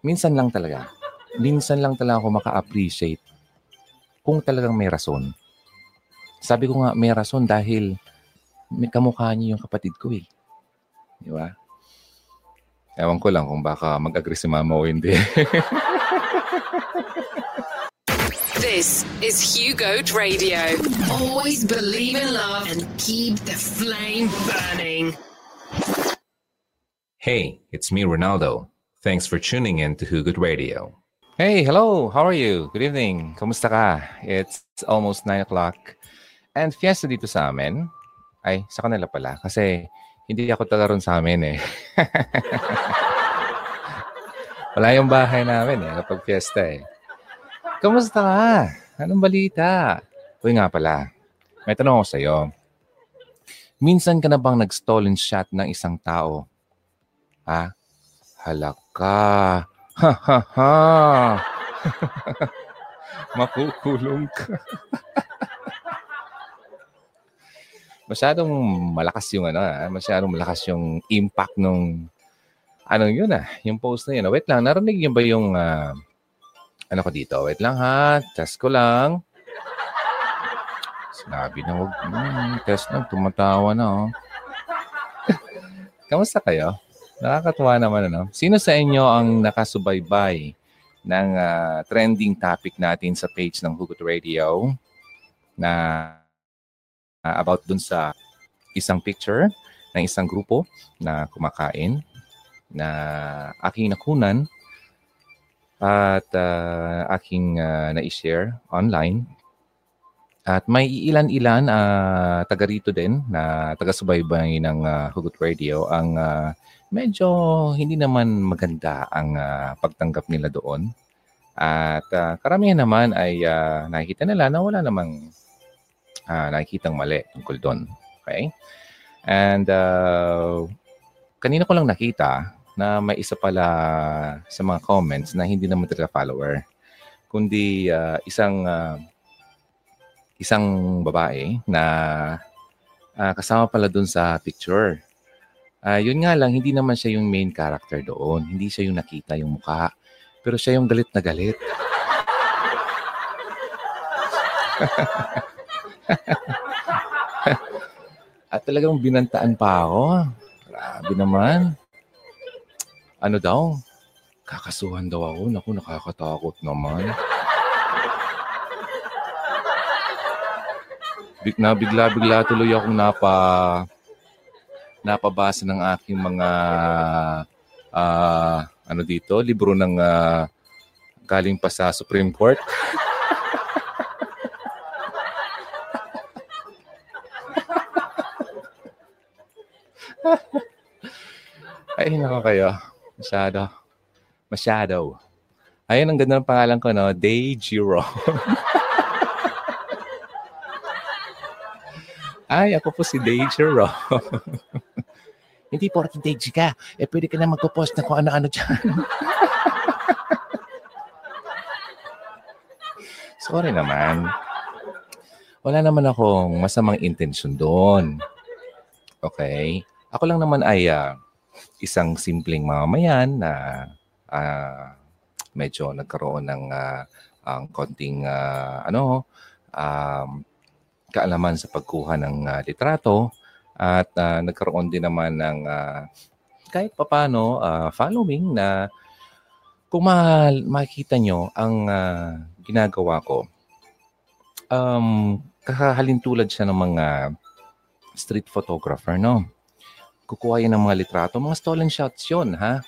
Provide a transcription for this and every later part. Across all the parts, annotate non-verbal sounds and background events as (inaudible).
minsan lang talaga. Minsan lang talaga ako maka-appreciate kung talagang may rason. Sabi ko nga, may rason dahil may kamukha niyo yung kapatid ko eh. Di ba? Ewan ko lang kung baka mag-agree si mama o hindi. (laughs) This is Hugo Radio. Always believe in love and keep the flame burning. Hey, it's me, Ronaldo. Thanks for tuning in to Hugot Radio. Hey, hello. How are you? Good evening. Kumusta ka? It's almost 9 o'clock. And fiesta dito sa amin. Ay, sa kanila pala. Kasi hindi ako taga ron sa amin eh. (laughs) Wala yung bahay namin eh kapag fiesta eh. Kamusta ka? Anong balita? Uy nga pala, may tanong ako sa'yo. Minsan ka na bang nag-stolen shot ng isang tao? Ha? Halaka. Ha ha ha. (laughs) Makukulong ka. (laughs) masyadong malakas yung ano, ha? masyadong malakas yung impact nung ano yun ah, yung post na yun. Wait lang, narinig niyo ba yung uh, ano ko dito? Wait lang ha. Test ko lang. Sinabi na wag. Hmm, test lang. Tumatawa na oh. (laughs) Kamusta kayo? Nakakatuwa naman ano. Sino sa inyo ang nakasubaybay ng uh, trending topic natin sa page ng Hugot Radio na uh, about dun sa isang picture ng isang grupo na kumakain na aking nakunan at uh, aking uh, na-share online. At may ilan-ilan uh, taga rito din na taga-subaybay ng uh, Hugot Radio ang uh, medyo hindi naman maganda ang uh, pagtanggap nila doon. At uh, karamihan naman ay uh, nakikita nila na wala namang uh, nakikitang mali tungkol doon. Okay? And uh, kanina ko lang nakita na may isa pala sa mga comments na hindi naman talaga follower, kundi uh, isang uh, isang babae na uh, kasama pala doon sa picture. Uh, yun nga lang, hindi naman siya yung main character doon. Hindi siya yung nakita yung mukha. Pero siya yung galit na galit. (laughs) At talagang binantaan pa ako. Grabe naman ano daw, kakasuhan daw ako. Naku, nakakatakot naman. Big na bigla-bigla tuloy akong napa napabasa ng aking mga uh, ano dito, libro ng uh, galing pa sa Supreme Court. Ay, nako kayo. Masyado. Masyado. Ayun, ang ganda ng pangalan ko, no? Dayjiro. (laughs) Ay, ako po si Dayjiro. (laughs) Hindi porke Dayji ka. Eh, pwede ka na magpo-post na kung ano-ano dyan. (laughs) Sorry naman. Wala naman akong masamang intensyon doon. Okay? Ako lang naman ay uh, isang simpleng mamamayan na uh, medyo nagkaroon ng uh, ang konting uh, ano um, kaalaman sa pagkuha ng uh, litrato at uh, nagkaroon din naman ng uh, kahit papano uh, following na kung ma- makikita nyo ang uh, ginagawa ko um, kakahalintulad siya ng mga street photographer no kukuha yan ng mga litrato. Mga stolen shots yun, ha?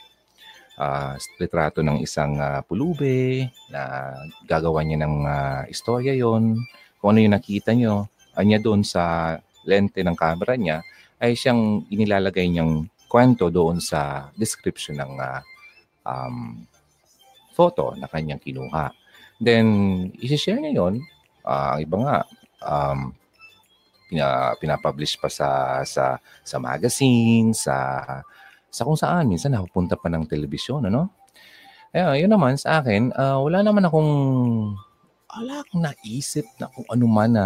Uh, litrato ng isang uh, pulube na gagawa niya ng uh, istorya yon Kung ano yung nakita nyo, anya doon sa lente ng camera niya, ay siyang inilalagay niyang kwento doon sa description ng uh, um, photo na kanyang kinuha. Then, isi-share niya yun. Uh, ang iba nga, um, pina, pinapublish pa sa sa sa magazine, sa sa kung saan minsan napupunta pa ng telebisyon, ano? Ayun, yun naman sa akin, uh, wala naman akong wala akong naisip na kung ano man na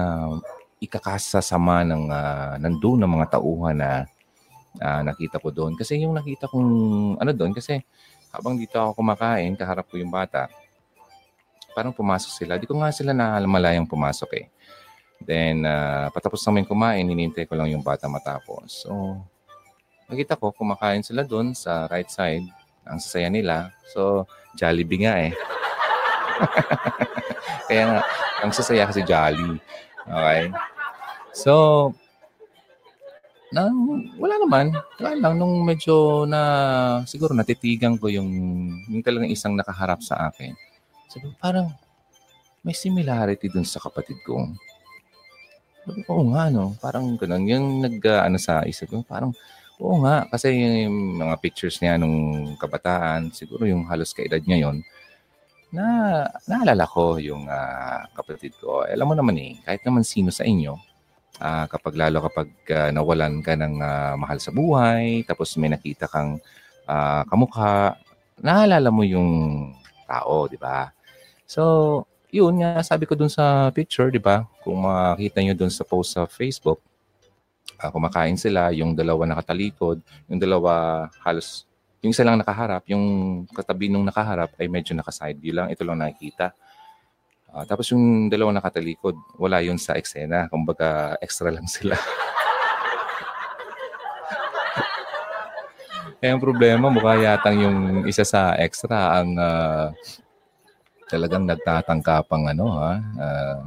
ikakasasama ng uh, nandoon ng mga tauhan na uh, nakita ko doon. Kasi yung nakita kong ano doon, kasi habang dito ako kumakain, kaharap ko yung bata, parang pumasok sila. Di ko nga sila naalamalayang pumasok eh. Then, uh, patapos namin kumain, hinintay ko lang yung bata matapos. So, nakita ko, kumakain sila doon sa right side. Ang sasaya nila. So, Jollibee nga eh. (laughs) Kaya nga, ang sasaya kasi Jolly. Okay? So, na, wala naman. Wala lang. Nung medyo na, siguro natitigan ko yung, yung talagang isang nakaharap sa akin. Sabi parang, may similarity dun sa kapatid ko. Sabi ko, oo nga, no? Parang ganun. Yung nag, uh, ano sa isip ko, parang, oo nga. Kasi yung mga pictures niya nung kabataan, siguro yung halos kaedad niya yon na naalala ko yung uh, kapatid ko. Alam mo naman eh, kahit naman sino sa inyo, uh, kapag lalo kapag uh, nawalan ka ng uh, mahal sa buhay, tapos may nakita kang uh, kamukha, naalala mo yung tao, di ba? So, yun nga, sabi ko dun sa picture, di ba? Kung makita nyo dun sa post sa Facebook, uh, kumakain sila, yung dalawa nakatalikod, yung dalawa halos, yung isa lang nakaharap, yung katabi nung nakaharap ay medyo naka-side view lang, ito lang nakikita. Uh, tapos yung dalawang nakatalikod, wala yun sa eksena. Kumbaga, extra lang sila. Kaya (laughs) ang problema, mukha yatang yung isa sa extra ang uh, talagang nagtatangkapang ano ha. Uh,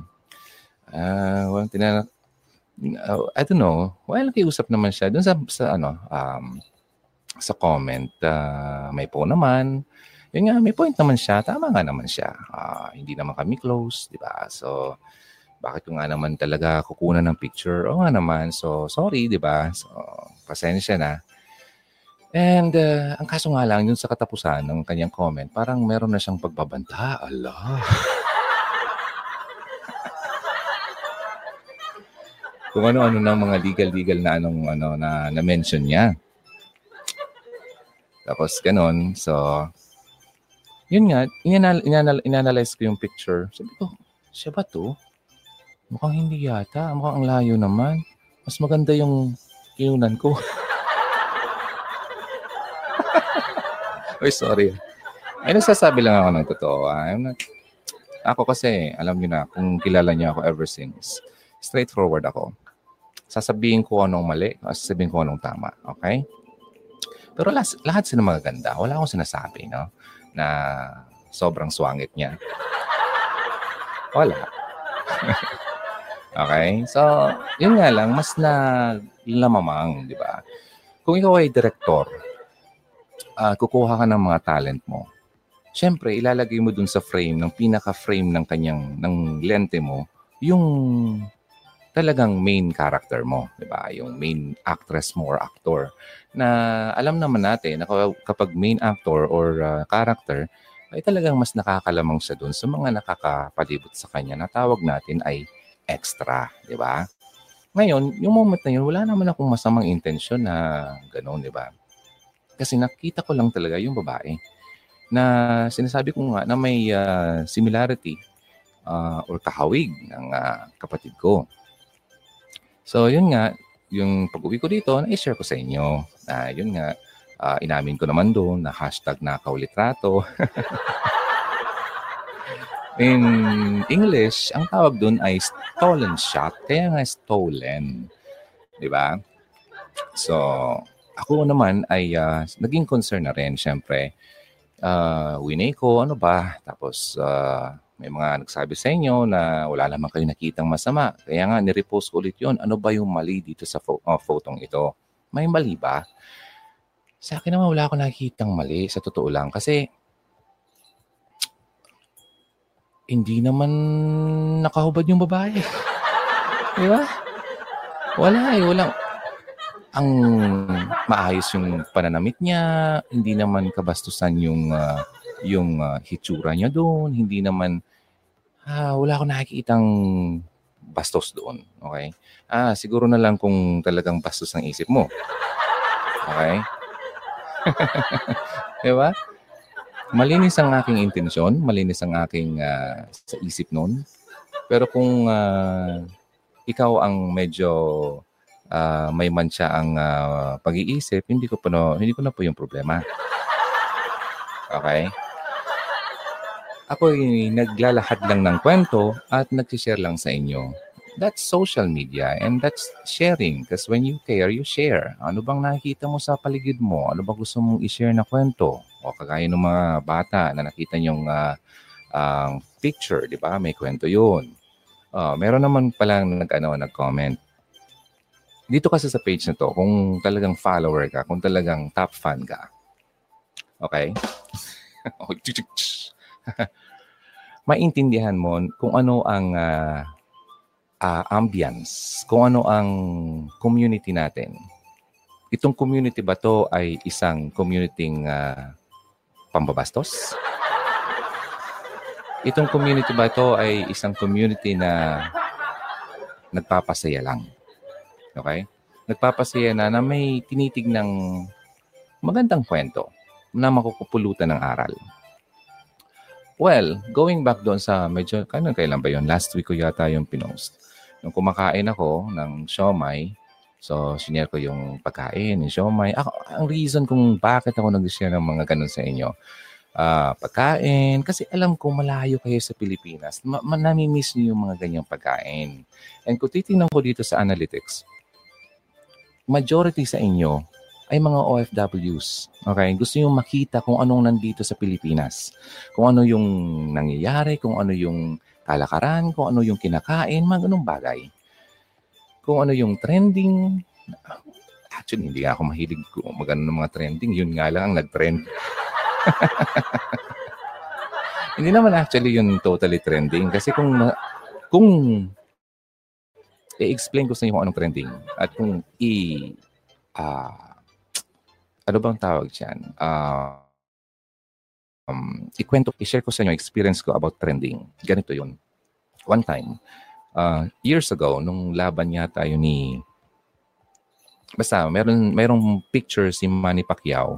uh, well, tinan I don't know. Well, nakiusap naman siya doon sa, sa ano, um, sa comment. Uh, may po naman yun nga, may point naman siya. Tama nga naman siya. Uh, hindi naman kami close, di ba? So, bakit ko nga naman talaga kukunan ng picture? O nga naman. So, sorry, di ba? So, pasensya na. And uh, ang kaso nga lang, yun sa katapusan ng kanyang comment, parang meron na siyang pagbabanta. Allah. (laughs) Kung ano-ano ng mga legal-legal na anong ano na na-mention niya. Tapos ganun. So, yun nga, inanal, inanal, inanalyze ko yung picture. Sabi ko, siya ba to? Mukhang hindi yata. Mukhang ang layo naman. Mas maganda yung kinunan ko. (laughs) Oy, sorry. Ay, nagsasabi lang ako ng totoo. Ah. I'm not... Ako kasi, alam niyo na, kung kilala niyo ako ever since, straightforward ako. Sasabihin ko anong mali, sasabihin ko anong tama. Okay? Pero lahat, lahat sila magaganda. Wala akong sinasabi, no? na sobrang swangit niya? Wala. (laughs) okay? So, yun nga lang, mas na lamamang, di ba? Kung ikaw ay direktor, uh, kukuha ka ng mga talent mo. Siyempre, ilalagay mo dun sa frame, ng pinaka-frame ng kanyang, ng lente mo, yung talagang main character mo, 'di ba? Yung main actress mo or actor na alam naman natin na kapag main actor or uh, character ay talagang mas nakakalamang siya doon sa mga nakakapalibot sa kanya na tawag natin ay extra, 'di ba? Ngayon, yung moment na yun, wala naman akong masamang intensyon na gano'n, di ba? Kasi nakita ko lang talaga yung babae na sinasabi ko nga na may uh, similarity uh, or kahawig ng uh, kapatid ko. So, yun nga, yung pag-uwi ko dito, na-share ko sa inyo. Na yun nga, uh, inamin ko naman doon na hashtag na kaulitrato. (laughs) In English, ang tawag doon ay stolen shot. Kaya nga stolen. Di ba? So, ako naman ay uh, naging concern na rin, syempre. Uh, winay ko, ano ba? Tapos, uh, may mga nagsabi sa inyo na wala naman kayo nakitang masama. Kaya nga, nirepost ko ulit yun. Ano ba yung mali dito sa fo- uh, photong ito? May mali ba? Sa akin naman, wala akong nakikitang mali. Sa totoo lang. Kasi, hindi naman nakahubad yung babae. (laughs) Di ba? Wala eh. Walang, ang maayos yung pananamit niya, hindi naman kabastusan yung uh, yung uh, hitsura niya doon, hindi naman ah, wala akong nakikitang bastos doon. Okay? Ah, siguro na lang kung talagang bastos ang isip mo. Okay? (laughs) Di ba? Malinis ang aking intensyon, malinis ang aking uh, sa isip noon. Pero kung uh, ikaw ang medyo uh, may mancha ang uh, pag-iisip, hindi ko pa no, hindi ko na po yung problema. Okay? Ako ay naglalahad lang ng kwento at nag-share lang sa inyo. That's social media and that's sharing because when you care, you share. Ano bang nakikita mo sa paligid mo? Ano ba gusto mong i-share na kwento? O kagaya ng mga bata na nakita yung uh, uh, picture, di ba? May kwento yun. Uh, meron naman palang nag, ano, nag-comment. Dito kasi sa page na to, kung talagang follower ka, kung talagang top fan ka, okay? (laughs) (laughs) Maintindihan mo kung ano ang uh, uh, ambience, kung ano ang community natin. Itong community ba to ay isang community uh, pambabastos? Itong community ba to ay isang community na nagpapasaya lang? Okay? Nagpapasaya na na may tinitig ng magandang kwento na makukupulutan ng aral. Well, going back doon sa medyo, kailan kailan ba yun? Last week ko yata yung pinost. Nung kumakain ako ng siomay, so sinare ko yung pagkain ng siomay. Ako, ang reason kung bakit ako nag-share ng mga ganun sa inyo, uh, pagkain, kasi alam ko malayo kayo sa Pilipinas. Ma- ma- nami-miss niyo yung mga ganyang pagkain. And kung titingnan ko dito sa analytics, majority sa inyo ay mga OFWs. Okay? Gusto nyo makita kung anong nandito sa Pilipinas. Kung ano yung nangyayari, kung ano yung kalakaran, kung ano yung kinakain, mga ganung bagay. Kung ano yung trending. Actually, hindi ako mahilig kung magano ng mga trending. Yun nga lang ang nag-trend. (laughs) hindi naman actually yun totally trending. Kasi kung kung i-explain ko sa inyo kung anong trending at kung i uh, ano bang tawag dyan? Uh, um, ikwento, i-share ko sa inyo experience ko about trending. Ganito yun. One time, uh, years ago, nung laban yata yun ni basta meron merong picture si Manny Pacquiao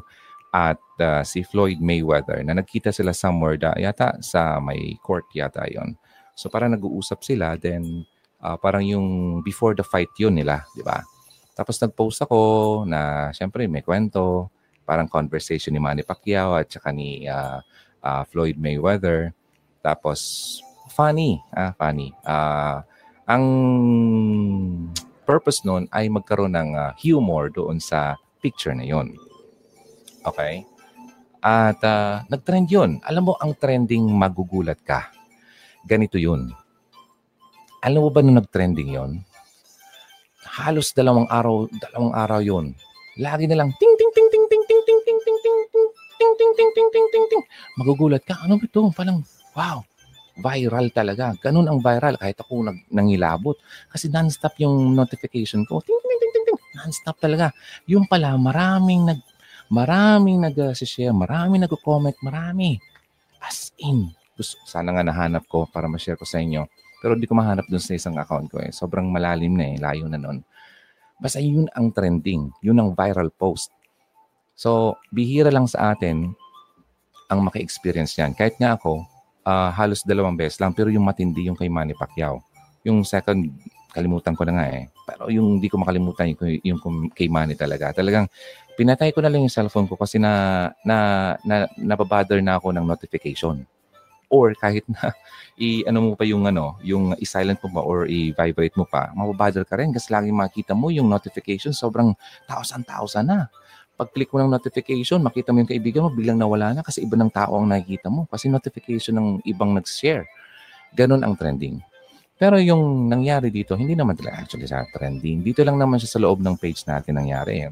at uh, si Floyd Mayweather na nagkita sila somewhere da, yata sa may court yata yon. So parang nag-uusap sila then uh, parang yung before the fight yun nila, di ba? Tapos nag-post ako na syempre may kwento, parang conversation ni Manny Pacquiao at saka ni uh, uh, Floyd Mayweather. Tapos funny, ah, funny. Uh, ang purpose nun ay magkaroon ng uh, humor doon sa picture na yon. Okay? At uh, nag-trend yun. Alam mo, ang trending magugulat ka. Ganito yun. Alam mo ba nung nag-trending yon? Halos dalawang araw, dalawang araw yon. Lagi na lang ting ting ting ting ting ting ting ting ting ting ting ting ting ting ting ting ting. Magugulat ka, ano ito? Parang wow, viral talaga. Ganun ang viral kahit ako nag nangilabot kasi non-stop yung notification ko. Ting ting ting ting ting. Non-stop talaga. Yung pala maraming nag maraming nag-share, maraming nag-comment, marami. As in, gusto, sana nga nahanap ko para ma-share ko sa inyo pero di ko mahanap dun sa isang account ko eh. Sobrang malalim na eh. Layo na nun. Basta yun ang trending. Yun ang viral post. So, bihira lang sa atin ang maki-experience yan. Kahit nga ako, uh, halos dalawang beses lang. Pero yung matindi yung kay Manny Pacquiao. Yung second, kalimutan ko na nga eh. Pero yung hindi ko makalimutan yung, yung kay Manny talaga. Talagang pinatay ko na lang yung cellphone ko kasi na, na, na nababother na ako ng notification or kahit na (laughs) i ano mo pa yung ano, yung i-silent mo pa or i-vibrate mo pa, mababother ka rin kasi lagi makita mo yung notification sobrang thousand-thousand na. Pag-click mo ng notification, makita mo yung kaibigan mo, biglang nawala na kasi iba ng tao ang nakikita mo kasi notification ng ibang nag-share. Ganon ang trending. Pero yung nangyari dito, hindi naman talaga actually sa trending. Dito lang naman siya sa loob ng page natin nangyari.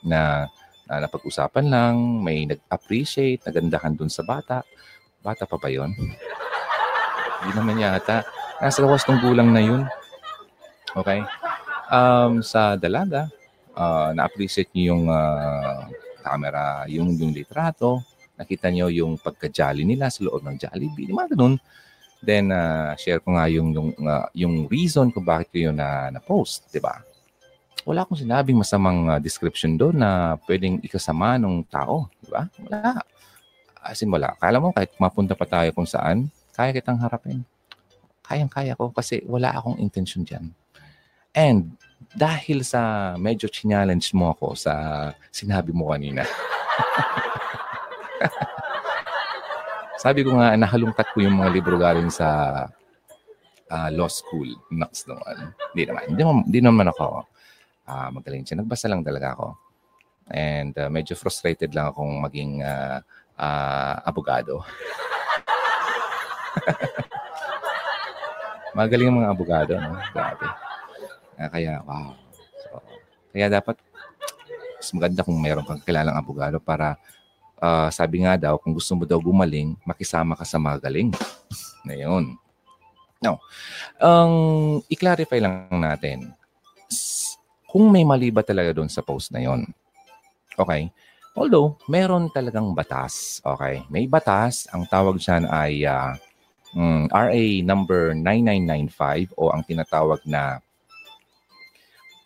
Na, na napag-usapan lang, may nag-appreciate, nagandahan dun sa bata. Bata pa ba yun? Hindi naman yata. Nasa lawas ng gulang na yun. Okay? Um, sa dalaga, uh, na-appreciate niyo yung uh, camera, yung, yung litrato. Nakita niyo yung pagka-jolly nila sa loob ng Jollibee. Mga ganun. Then, uh, share ko nga yung, yung, uh, yung reason kung bakit ko yun na, na-post. di ba? Wala akong sinabing masamang uh, description doon na pwedeng ikasama ng tao. Di ba? Wala. As in, wala. Kala mo, kahit mapunta pa tayo kung saan, kaya kitang harapin. Kayang-kaya ko kasi wala akong intention dyan. And dahil sa medyo challenge mo ako sa sinabi mo kanina. (laughs) Sabi ko nga, nahalungkat ko yung mga libro galing sa uh, law school. Hindi naman. Hindi naman, hindi naman ako uh, magaling siya. Nagbasa lang talaga ako. And uh, medyo frustrated lang akong maging uh, uh, abogado. Magaling ang mga abogado, no? Grabe. Uh, kaya, wow. So, kaya dapat, mas maganda kung mayroon kang kilalang abogado para uh, sabi nga daw, kung gusto mo daw gumaling, makisama ka sa magaling. Na yun. Now, ang um, i-clarify lang natin, kung may mali ba talaga doon sa post na yon. Okay? Although, meron talagang batas. Okay? May batas. Ang tawag dyan ay uh, um, RA number 9995 o ang tinatawag na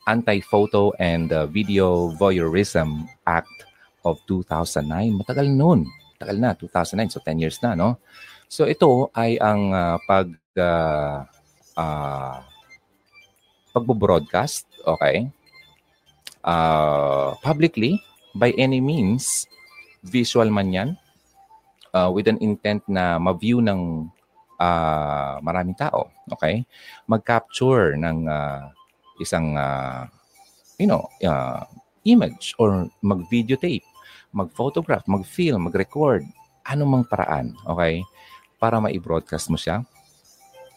Anti-Photo and uh, Video Voyeurism Act of 2009. Matagal noon. Matagal na, 2009. So 10 years na, no? So ito ay ang uh, pag uh, uh, pagbo-broadcast, okay? Uh, publicly by any means, visual man yan, uh, with an intent na ma-view ng uh, maraming tao. Okay? Mag-capture ng uh, isang, uh, you know, uh, image or mag-videotape, mag-photograph, mag-film, mag-record, anumang paraan. Okay? Para ma-broadcast mo siya.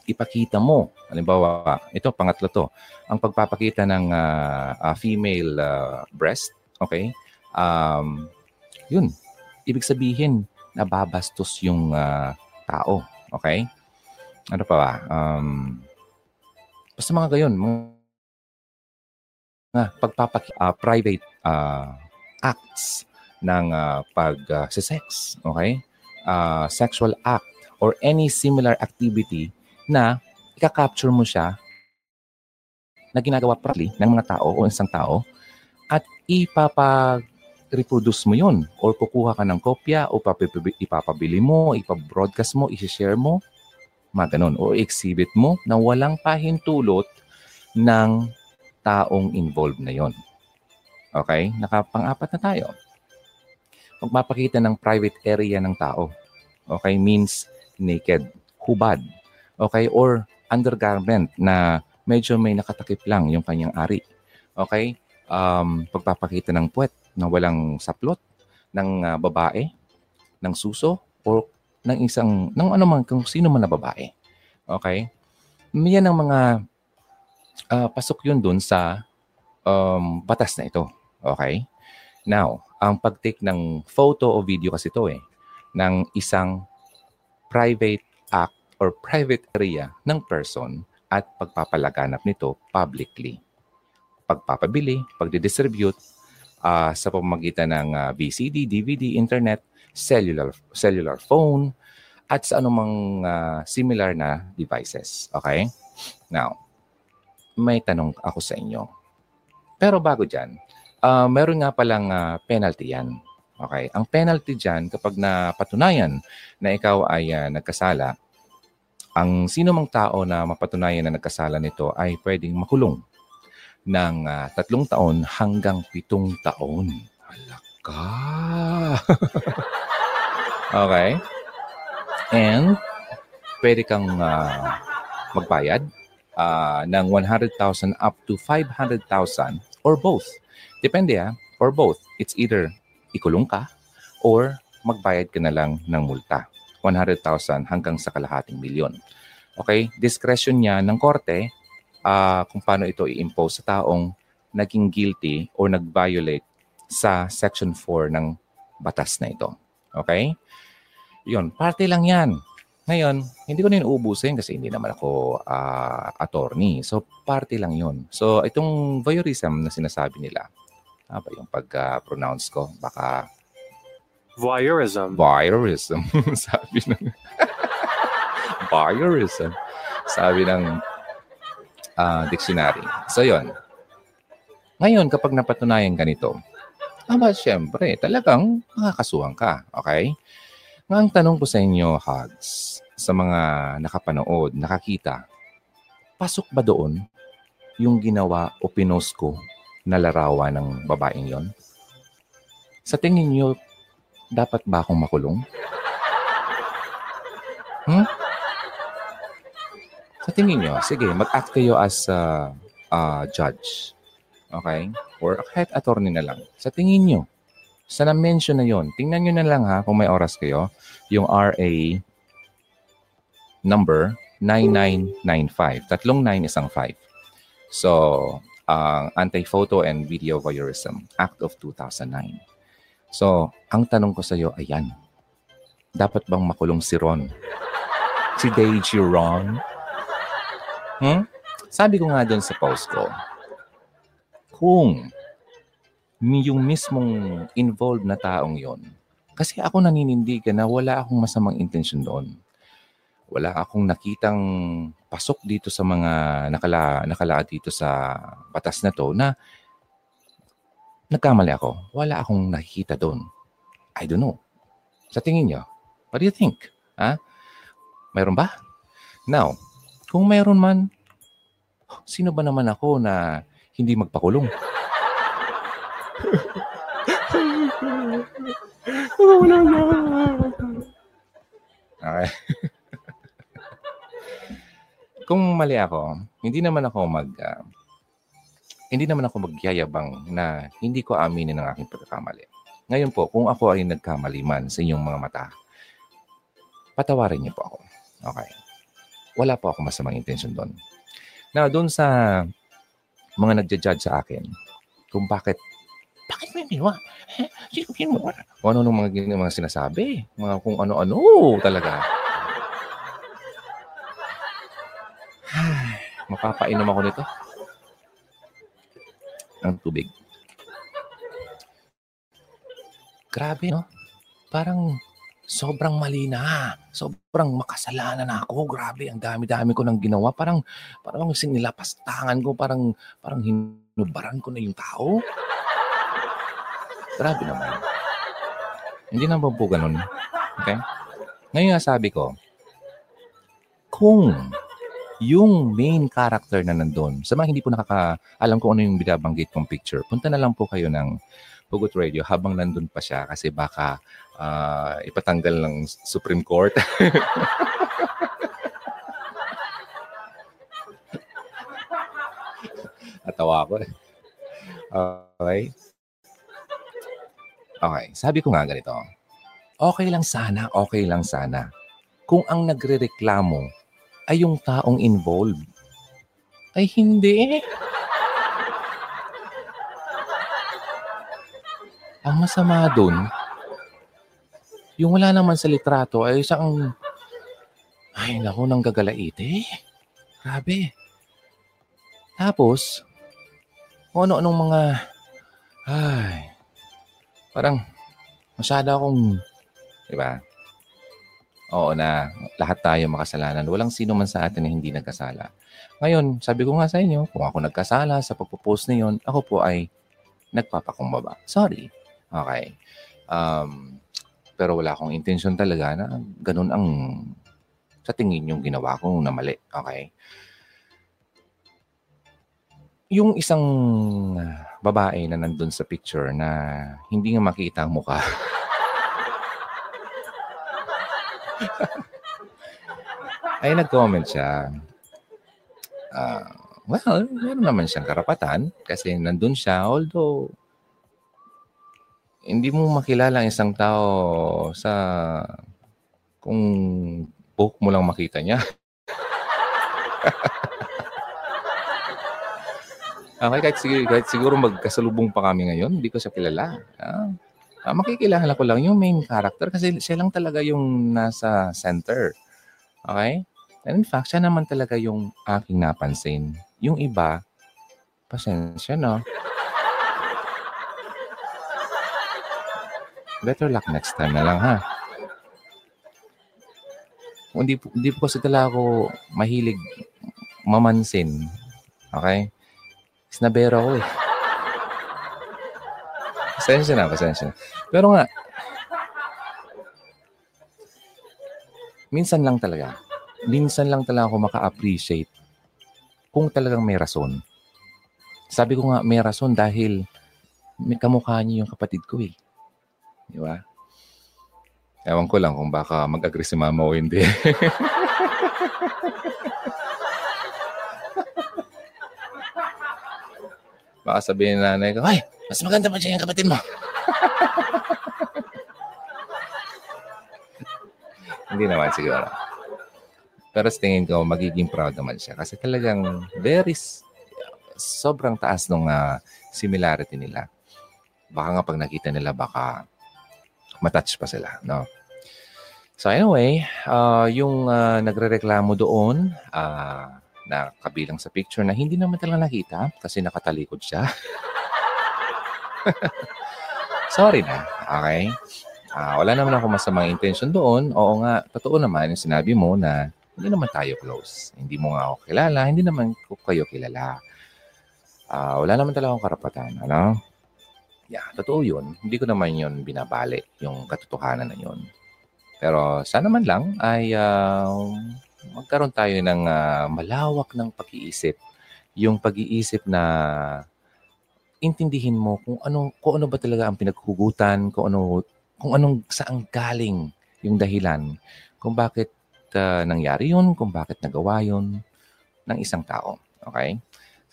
Ipakita mo. Halimbawa, ito, pangatlo to. Ang pagpapakita ng uh, uh, female uh, breast. Okay? Um, yun. Ibig sabihin, nababastos yung uh, tao. Okay? Ano pa ba? Um, basta mga gayon, mga pagpapak uh, private uh, acts ng uh, pag uh, okay? Uh, sexual act or any similar activity na ika-capture mo siya na ginagawa properly ng mga tao o isang tao at ipapag reproduce mo yun or kukuha ka ng kopya o ipapabili mo, ipabroadcast mo, isi-share mo, mga ganun. O exhibit mo na walang pahintulot ng taong involved na yon. Okay? Nakapang-apat na tayo. Magpapakita ng private area ng tao. Okay? Means naked, hubad. Okay? Or undergarment na medyo may nakatakip lang yung kanyang ari. Okay? Um, pagpapakita ng puwet na walang saplot ng uh, babae, ng suso, or ng isang, ng ano man, kung sino man na babae. Okay? Yan ang mga uh, pasok yun dun sa um, batas na ito. Okay? Now, ang pag-take ng photo o video kasi ito eh, ng isang private act or private area ng person at pagpapalaganap nito publicly. Pagpapabili, pagdidistribute, uh, sa pamamagitan ng uh, ah, VCD, DVD, internet, cellular cellular phone, at sa anumang uh, similar na devices. Okay? Now, may tanong ako sa inyo. Pero bago dyan, uh, meron nga palang uh, penalty yan. Okay? Ang penalty dyan, kapag napatunayan na ikaw ay uh, nagkasala, ang sino mang tao na mapatunayan na nagkasala nito ay pwedeng makulong ng uh, tatlong taon hanggang pitong taon. Halaka! (laughs) okay? And pwede kang uh, magbayad uh, ng 100,000 up to 500,000 or both. Depende ha, or both. It's either ikulong ka or magbayad ka na lang ng multa. 100,000 hanggang sa kalahating milyon. Okay? Discretion niya ng korte uh, kung paano ito i-impose sa taong naging guilty or nag-violate sa Section 4 ng batas na ito. Okay? Yun, parte lang yan. Ngayon, hindi ko na inuubusin kasi hindi naman ako uh, attorney. So, parte lang yun. So, itong voyeurism na sinasabi nila, ah, ba yung pag-pronounce ko? Baka... Voyeurism. Voyeurism. (laughs) sabi ng... (laughs) voyeurism. Sabi ng uh, dictionary. So, yon. Ngayon, kapag napatunayan ka nito, aba, syempre, talagang makakasuhan ka. Okay? Nga ang tanong ko sa inyo, Hugs, sa mga nakapanood, nakakita, pasok ba doon yung ginawa o pinost ko na larawan ng babaeng yon? Sa tingin niyo, dapat ba akong makulong? Hmm? Sa tingin nyo, sige, mag-act kayo as a uh, judge. Okay? Or kahit attorney na lang. Sa tingin nyo, sa na-mention na yon, tingnan nyo na lang ha, kung may oras kayo, yung RA number 9995. Tatlong 9, isang 5. So, ang uh, Anti-Photo and Video Voyeurism Act of 2009. So, ang tanong ko sa iyo, ayan. Dapat bang makulong si Ron? Si Deji Ron? Hmm? Sabi ko nga doon sa post ko, kung yung mismong involved na taong yon, kasi ako naninindigan na wala akong masamang intensyon doon. Wala akong nakitang pasok dito sa mga nakala, nakala dito sa batas na to na nagkamali ako. Wala akong nakikita doon. I don't know. Sa tingin niyo, what do you think? Ha? Mayroon ba? Now, kung mayroon man, sino ba naman ako na hindi magpakulong? okay. (laughs) kung mali ako, hindi naman ako mag uh, hindi naman ako magyayabang na hindi ko aminin ang aking pagkakamali. Ngayon po, kung ako ay nagkamali man sa inyong mga mata, patawarin niyo po ako. Okay. Wala po ako masamang intention doon. Now, doon sa mga nagja-judge sa akin, kung bakit, bakit may ginawa? Eh, sino ginawa? Kung ano nung mga, mga sinasabi, mga kung ano-ano talaga. (sighs) Mapapainom ako nito. Ang tubig. Grabe, no? Parang sobrang mali na. Sobrang makasalanan na ako. Grabe, ang dami-dami ko nang ginawa. Parang, parang sinilapastangan ko. Parang, parang hinubaran ko na yung tao. Grabe naman. Hindi naman po ganun. Okay? Ngayon nga sabi ko, kung yung main character na nandun. Sa mga hindi po nakaka alam ko ano yung binabanggit kong picture, punta na lang po kayo ng Pugot Radio habang nandun pa siya kasi baka uh, ipatanggal ng Supreme Court. (laughs) Natawa ko eh. Okay. Okay. Sabi ko nga ganito. Okay lang sana, okay lang sana. Kung ang nagre-reklamo ay yung taong involved. Ay hindi. Ang masama doon, yung wala naman sa litrato ay isang, ay naku, nang gagalaite. Grabe. Tapos, kung ano-anong mga, ay, parang masyado akong, di ba, Oo na, lahat tayo makasalanan. Walang sino man sa atin na hindi nagkasala. Ngayon, sabi ko nga sa inyo, kung ako nagkasala sa pagpo-post na yon, ako po ay nagpapakumbaba. Sorry. Okay. Um, pero wala akong intention talaga na ganun ang sa tingin yung ginawa ko na mali. Okay. Yung isang babae na nandun sa picture na hindi nga makita ang mukha. (laughs) ay nag-comment siya. Uh, well, meron naman siyang karapatan kasi nandun siya. Although, hindi mo makilala ang isang tao sa kung book mo lang makita niya. (laughs) okay, kahit, siguro, kahit siguro magkasalubong pa kami ngayon, hindi ko siya kilala. Ah, uh, makikilala ko lang yung main character kasi siya lang talaga yung nasa center. Okay? And in fact, siya naman talaga yung aking napansin. Yung iba, pasensya no. Better luck next time na lang ha. Hindi, hindi po kasi talaga ako mahilig mamansin. Okay? Snabero ako eh. Pasensya na, pasensya na. Pero nga, minsan lang talaga, minsan lang talaga ako maka-appreciate kung talagang may rason. Sabi ko nga, may rason dahil may kamukha niyo yung kapatid ko eh. Di ba? Ewan ko lang kung baka mag-agree si mama o hindi. (laughs) baka sabihin ng nanay ko, ay, mas maganda pa siya yung kapatid mo. hindi naman siguro. Pero sa tingin ko, magiging proud naman siya. Kasi talagang very, sobrang taas ng similarity nila. Baka nga pag nakita nila, baka matouch pa sila. No? So anyway, ah, yung ah, nagrereklamo doon, ah, na kabilang sa picture na hindi naman talaga nakita kasi nakatalikod siya. (laughs) (laughs) Sorry na, okay? Ah, wala naman ako masamang intention doon. Oo nga, totoo naman yung sinabi mo na hindi naman tayo close. Hindi mo nga ako kilala, hindi naman ko kayo kilala. Ah, wala naman talaga akong karapatan, ano? Yeah, totoo yun. Hindi ko naman yun binabali, yung katotohanan na yun. Pero sana man lang ay ah, magkaroon tayo ng ah, malawak ng pag-iisip. Yung pag-iisip na intindihin mo kung ano kung ano ba talaga ang pinaghugutan, kung ano kung anong saan galing yung dahilan, kung bakit ah, nangyari yun, kung bakit nagawa yun ng isang tao. Okay?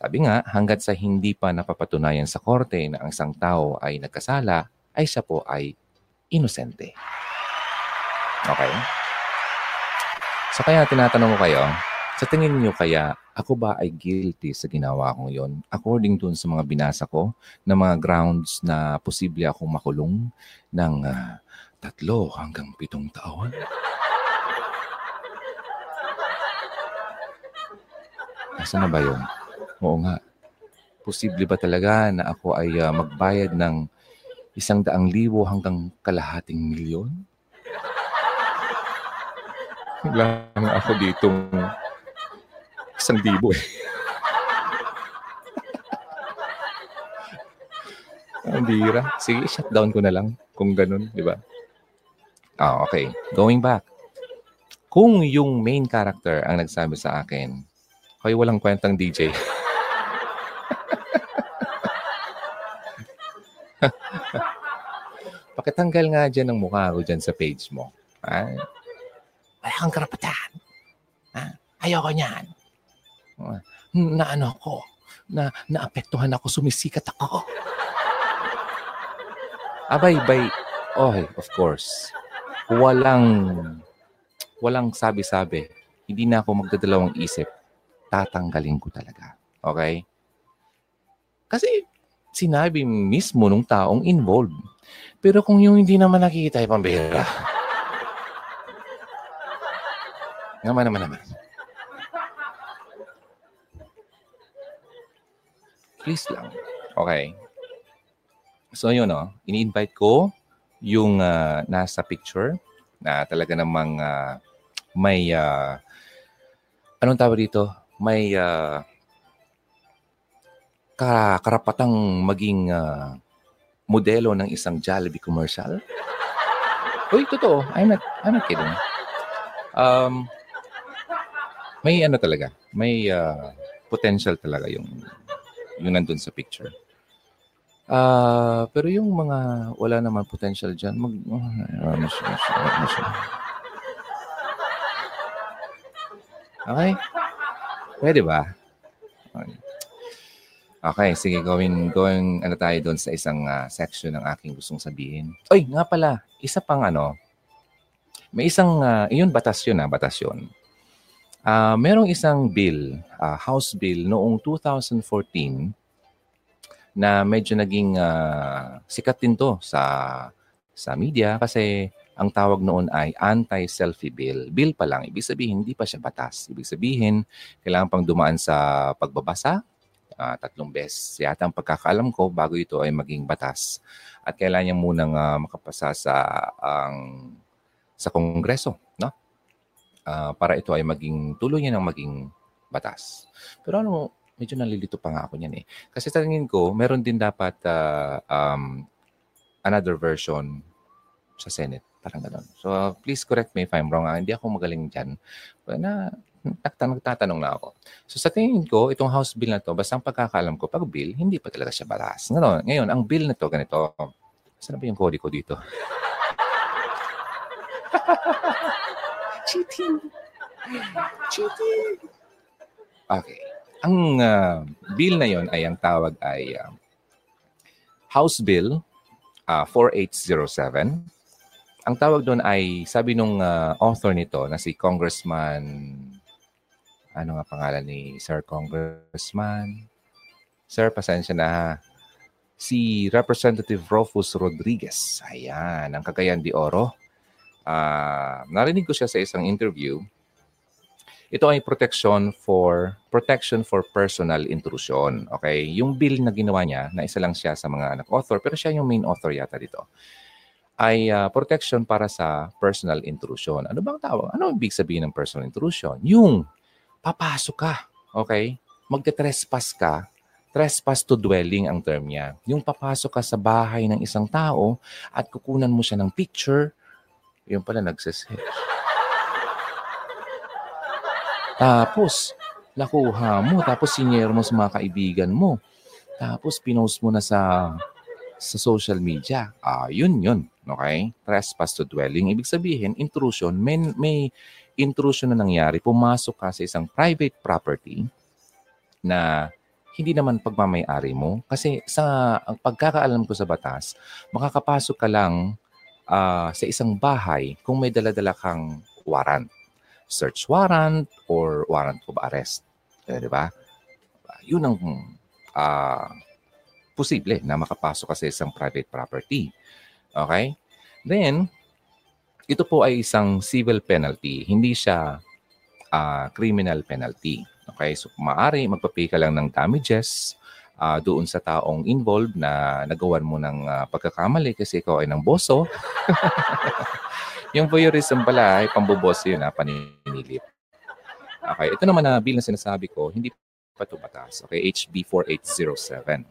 Sabi nga, hanggat sa hindi pa napapatunayan sa korte na ang isang tao ay nagkasala, ay siya po ay inosente. Okay? So kaya tinatanong ko kayo, sa tingin niyo kaya ako ba ay guilty sa ginawa kong yon? According dun sa mga binasa ko na mga grounds na posible akong makulong ng ah, tatlo hanggang pitong taon? Nasaan na ba yun? Oo nga. Posible ba talaga na ako ay ah, magbayad ng isang daang libo hanggang kalahating milyon? Wala ako ditong isang libo eh. Ang bira. Sige, shutdown ko na lang kung ganun, di ba? Ah, okay. Going back. Kung yung main character ang nagsabi sa akin, kayo walang kwentang DJ. (laughs) Pakitanggal nga dyan ang mukha ko dyan sa page mo. Ah, wala kang karapatan. Ah, ayoko niyan. Na ano ko, na naapektuhan ako, sumisikat ako. Abay, bay. Okay, of course. Walang, walang sabi-sabi. Hindi na ako magdadalawang isip. Tatanggalin ko talaga. Okay? Kasi sinabi mismo nung taong involved. Pero kung yung hindi naman nakikita, ay pambihira. Naman naman naman. Please lang. Okay. So yun no, ini-invite ko yung ah, nasa picture na talaga namang ah, may ah, anong tawag dito? May ka- karapatang maging ah, modelo ng isang Jollibee commercial. Uy, totoo. I'm not, I'm not kidding. Um, may ano talaga, may ah, potential talaga yung yung nandun sa picture. Ah, pero yung mga wala naman potential diyan, mag uh, ano siya, ano siya. Okay? Pwede ba? Okay. Sige, going, going ano tayo doon sa isang ah, section ng aking gustong sabihin. Oy, nga pala, isa pang ano, may isang, ah, yun, batas yun ah, batas yun. Ah, merong isang bill, ah, House Bill noong 2014 na medyo naging ah, sikat din to sa sa media kasi ang tawag noon ay anti-selfie bill. Bill pa lang, ibig sabihin hindi pa siya batas. Ibig sabihin, kailangan pang dumaan sa pagbabasa, ah, tatlong beses. Yata ang pagkakaalam ko bago ito ay maging batas. At kailangan niya munang ah, makapasa sa ang sa Kongreso, Ah, para ito ay maging tuloy niya ng maging batas. Pero ano, medyo nalilito pa nga ako niyan eh. Kasi sa ko, meron din dapat ah, um, another version sa Senate. Parang ganun. So, please correct me if I'm wrong. ah. Hindi ako magaling dyan. Pero na, nagta- nagtatanong na ako. So, sa tingin ko, itong House Bill na to, basta ang pagkakalam ko, pag bill, hindi pa talaga siya batas. Ngayon, ngayon ang bill na to, ganito. Saan na ba yung kodi ko dito? (laughs) Cheating. Cheating. Okay. Ang uh, bill na yon ay ang tawag ay uh, House Bill uh, 4807. Ang tawag doon ay, sabi nung uh, author nito na si Congressman, ano nga pangalan ni Sir Congressman? Sir, pasensya na ha. Si Representative Rufus Rodriguez. Ayan, ang Cagayan de Oro. Uh, narinig ko siya sa isang interview. Ito ay protection for protection for personal intrusion. Okay? Yung bill na ginawa niya, na isa lang siya sa mga nag-author, pero siya yung main author yata dito ay uh, protection para sa personal intrusion. Ano bang tawag? Ano ibig sabihin ng personal intrusion? Yung papasok ka, okay? Magte-trespass ka. Trespass to dwelling ang term niya. Yung papasok ka sa bahay ng isang tao at kukunan mo siya ng picture, yung pala nagsisex. Tapos, nakuha mo, tapos sinyer mo sa mga kaibigan mo. Tapos, pinost mo na sa sa social media. Ah, yun yun. Okay? Trespass to dwelling. Ibig sabihin, intrusion, may, may intrusion na nangyari. Pumasok ka sa isang private property na hindi naman pagmamayari mo. Kasi sa pagkakaalam ko sa batas, makakapasok ka lang uh, sa isang bahay kung may daladala kang warrant. Search warrant or warrant of arrest. Eh, di ba? Yun ang uh, posible na makapasok ka sa isang private property. Okay? Then, ito po ay isang civil penalty. Hindi siya uh, criminal penalty. Okay? So, maaari magpapay ka lang ng damages uh, doon sa taong involved na nagawan mo ng uh, pagkakamali kasi ikaw ay ng boso. (laughs) yung voyeurism pala ay pamboboso yun na paninilip. Okay, ito naman na bill na sinasabi ko, hindi pa ito batas. Okay, HB 4807.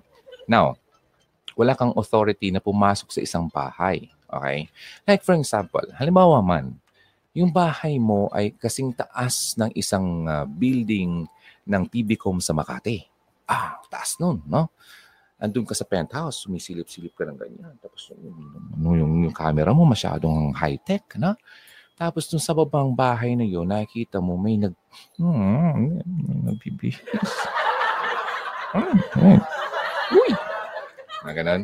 Now, wala kang authority na pumasok sa isang bahay. Okay? Like for example, halimbawa man, yung bahay mo ay kasing taas ng isang uh, building ng TVCom sa Makati. Ah, taas nun, no? Andun ka sa penthouse, sumisilip-silip ka ng ganyan. Tapos yung, yung, yung, yung camera mo masyadong high-tech, na? Tapos dun sa babang bahay na yun, nakikita mo may nag... Hmm, nagbibihis. (laughs) Hmm. Uy! Na ganun.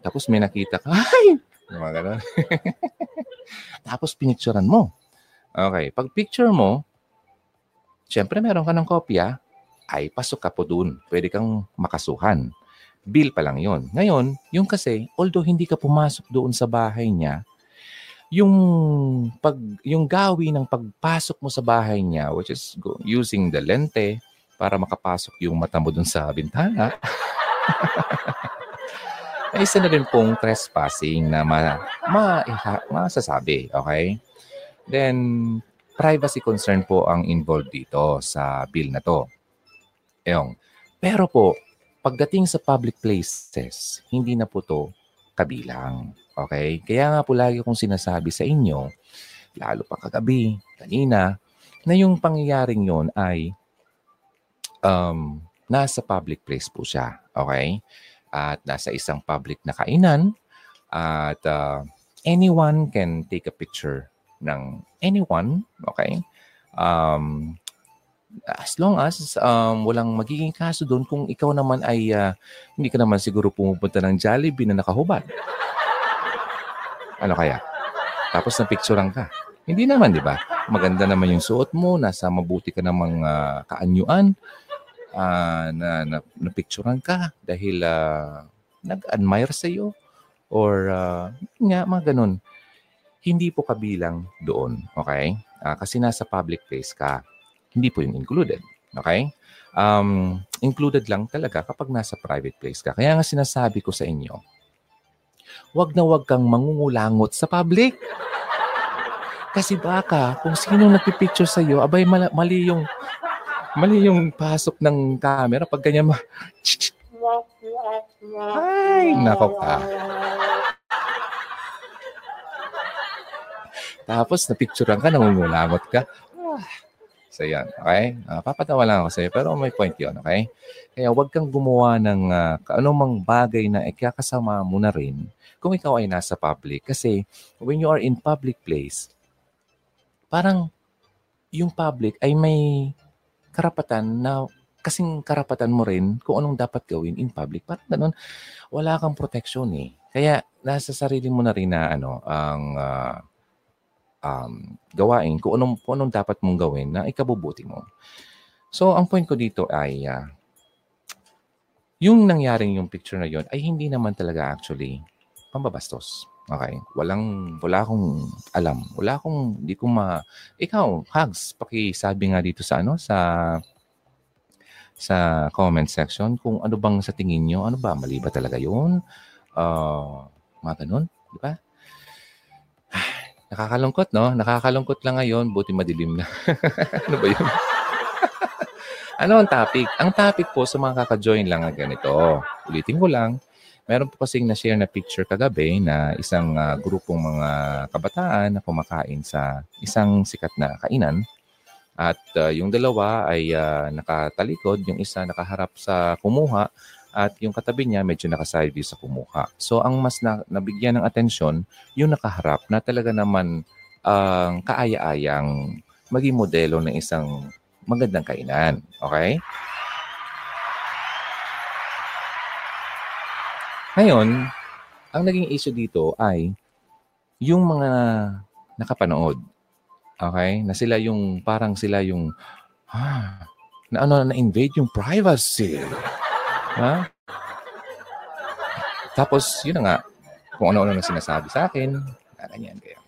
Tapos may nakita ka, ay! Mga ganun. (laughs) Tapos pinicturean mo. Okay. Pag picture mo, syempre meron ka ng kopya, ay pasok ka po dun. Pwede kang makasuhan. Bill pa lang yon. Ngayon, yung kasi, although hindi ka pumasok doon sa bahay niya, yung pag yung gawi ng pagpasok mo sa bahay niya which is using the lente para makapasok yung mata mo dun sa bintana. (laughs) ay isa na rin pong trespassing na ma, ma, iha, masasabi. Okay? Then, privacy concern po ang involved dito sa bill na to. Yung. Pero po, pagdating sa public places, hindi na po to kabilang. Okay? Kaya nga po lagi kong sinasabi sa inyo, lalo pa kagabi, kanina, na yung pangyayaring yon ay um, nasa public place po siya. Okay? At nasa isang public na kainan. At uh, anyone can take a picture ng anyone. Okay? Um, as long as um, walang magiging kaso doon kung ikaw naman ay uh, hindi ka naman siguro pumupunta ng Jollibee na nakahubad. Ano kaya? Tapos na picturean ka. Hindi naman, di ba? Maganda naman yung suot mo, nasa mabuti ka namang uh, kaanyuan uh, na, na napicturean ka dahil uh, nag-admire sa iyo or uh, nga mga ganun. Hindi po kabilang doon, okay? Uh, kasi nasa public place ka. Hindi po yung included, okay? Um, included lang talaga kapag nasa private place ka. Kaya nga sinasabi ko sa inyo, wag na wag kang mangungulangot sa public. Kasi baka kung sino nagpipicture sa iyo, abay mali yung Mali yung pasok ng camera pag ganyan ma... (laughs) Ay, nako ka. Tapos napicturean ka, nangungulangot ka. Ah, So, yan. Okay? Uh, papatawa lang ako sa'yo, pero may point yun. Okay? Kaya huwag kang gumawa ng uh, anumang bagay na ikakasama mo na rin kung ikaw ay nasa public. Kasi when you are in public place, parang yung public ay may karapatan na kasing karapatan mo rin kung anong dapat gawin in public. Parang ganun, wala kang protection eh. Kaya nasa sarili mo na rin na ano, ang uh, um, gawain kung anong, kung anong dapat mong gawin na ikabubuti mo. So, ang point ko dito ay uh, yung nangyaring yung picture na yon ay hindi naman talaga actually pambabastos. Okay? Walang, wala akong alam. Wala akong, hindi ko ma... Ikaw, Hugs, pakisabi nga dito sa ano, sa sa comment section kung ano bang sa tingin nyo, ano ba, mali ba talaga yun? Uh, mga ganun, di ba? Nakakalungkot, no? Nakakalungkot lang ngayon, buti madilim na. (laughs) ano ba yun? ano ang topic? Ang topic po sa mga kaka-join lang na ganito. Ulitin ko lang. Meron po kasing na-share na picture kagabi na isang uh, grupong mga kabataan na kumakain sa isang sikat na kainan. At uh, yung dalawa ay uh, nakatalikod, yung isa nakaharap sa kumuha at yung katabi niya medyo nakasabi sa kumuha. So ang mas na, nabigyan ng atensyon, yung nakaharap na talaga naman ang uh, kaaya-ayang maging modelo ng isang magandang kainan. Okay? Ngayon, ang naging issue dito ay yung mga nakapanood. Okay? Na sila yung, parang sila yung, ah, na ano, na-invade yung privacy. Ha? Tapos, yun na nga, kung ano-ano na sinasabi sa akin, ganyan kaya.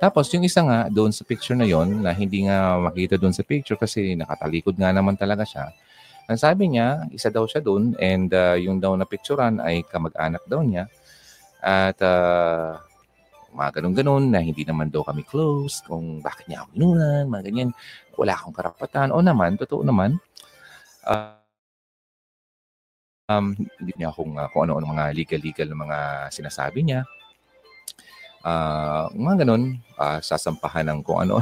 Tapos, yung isa nga, doon sa picture na yon na hindi nga makita doon sa picture kasi nakatalikod nga naman talaga siya. Ang sabi niya, isa daw siya doon and uh, yung daw na picturean ay kamag-anak daw niya. At uh, mga ganun-ganun na hindi naman daw kami close, kung bakit niya ako inunan, mga ganyan. Wala akong karapatan. O naman, totoo naman, uh, um, hindi niya kung, uh, kung ano-ano mga legal-legal na mga sinasabi niya. Uh, mga ganun, uh, sasampahan ng kung ano.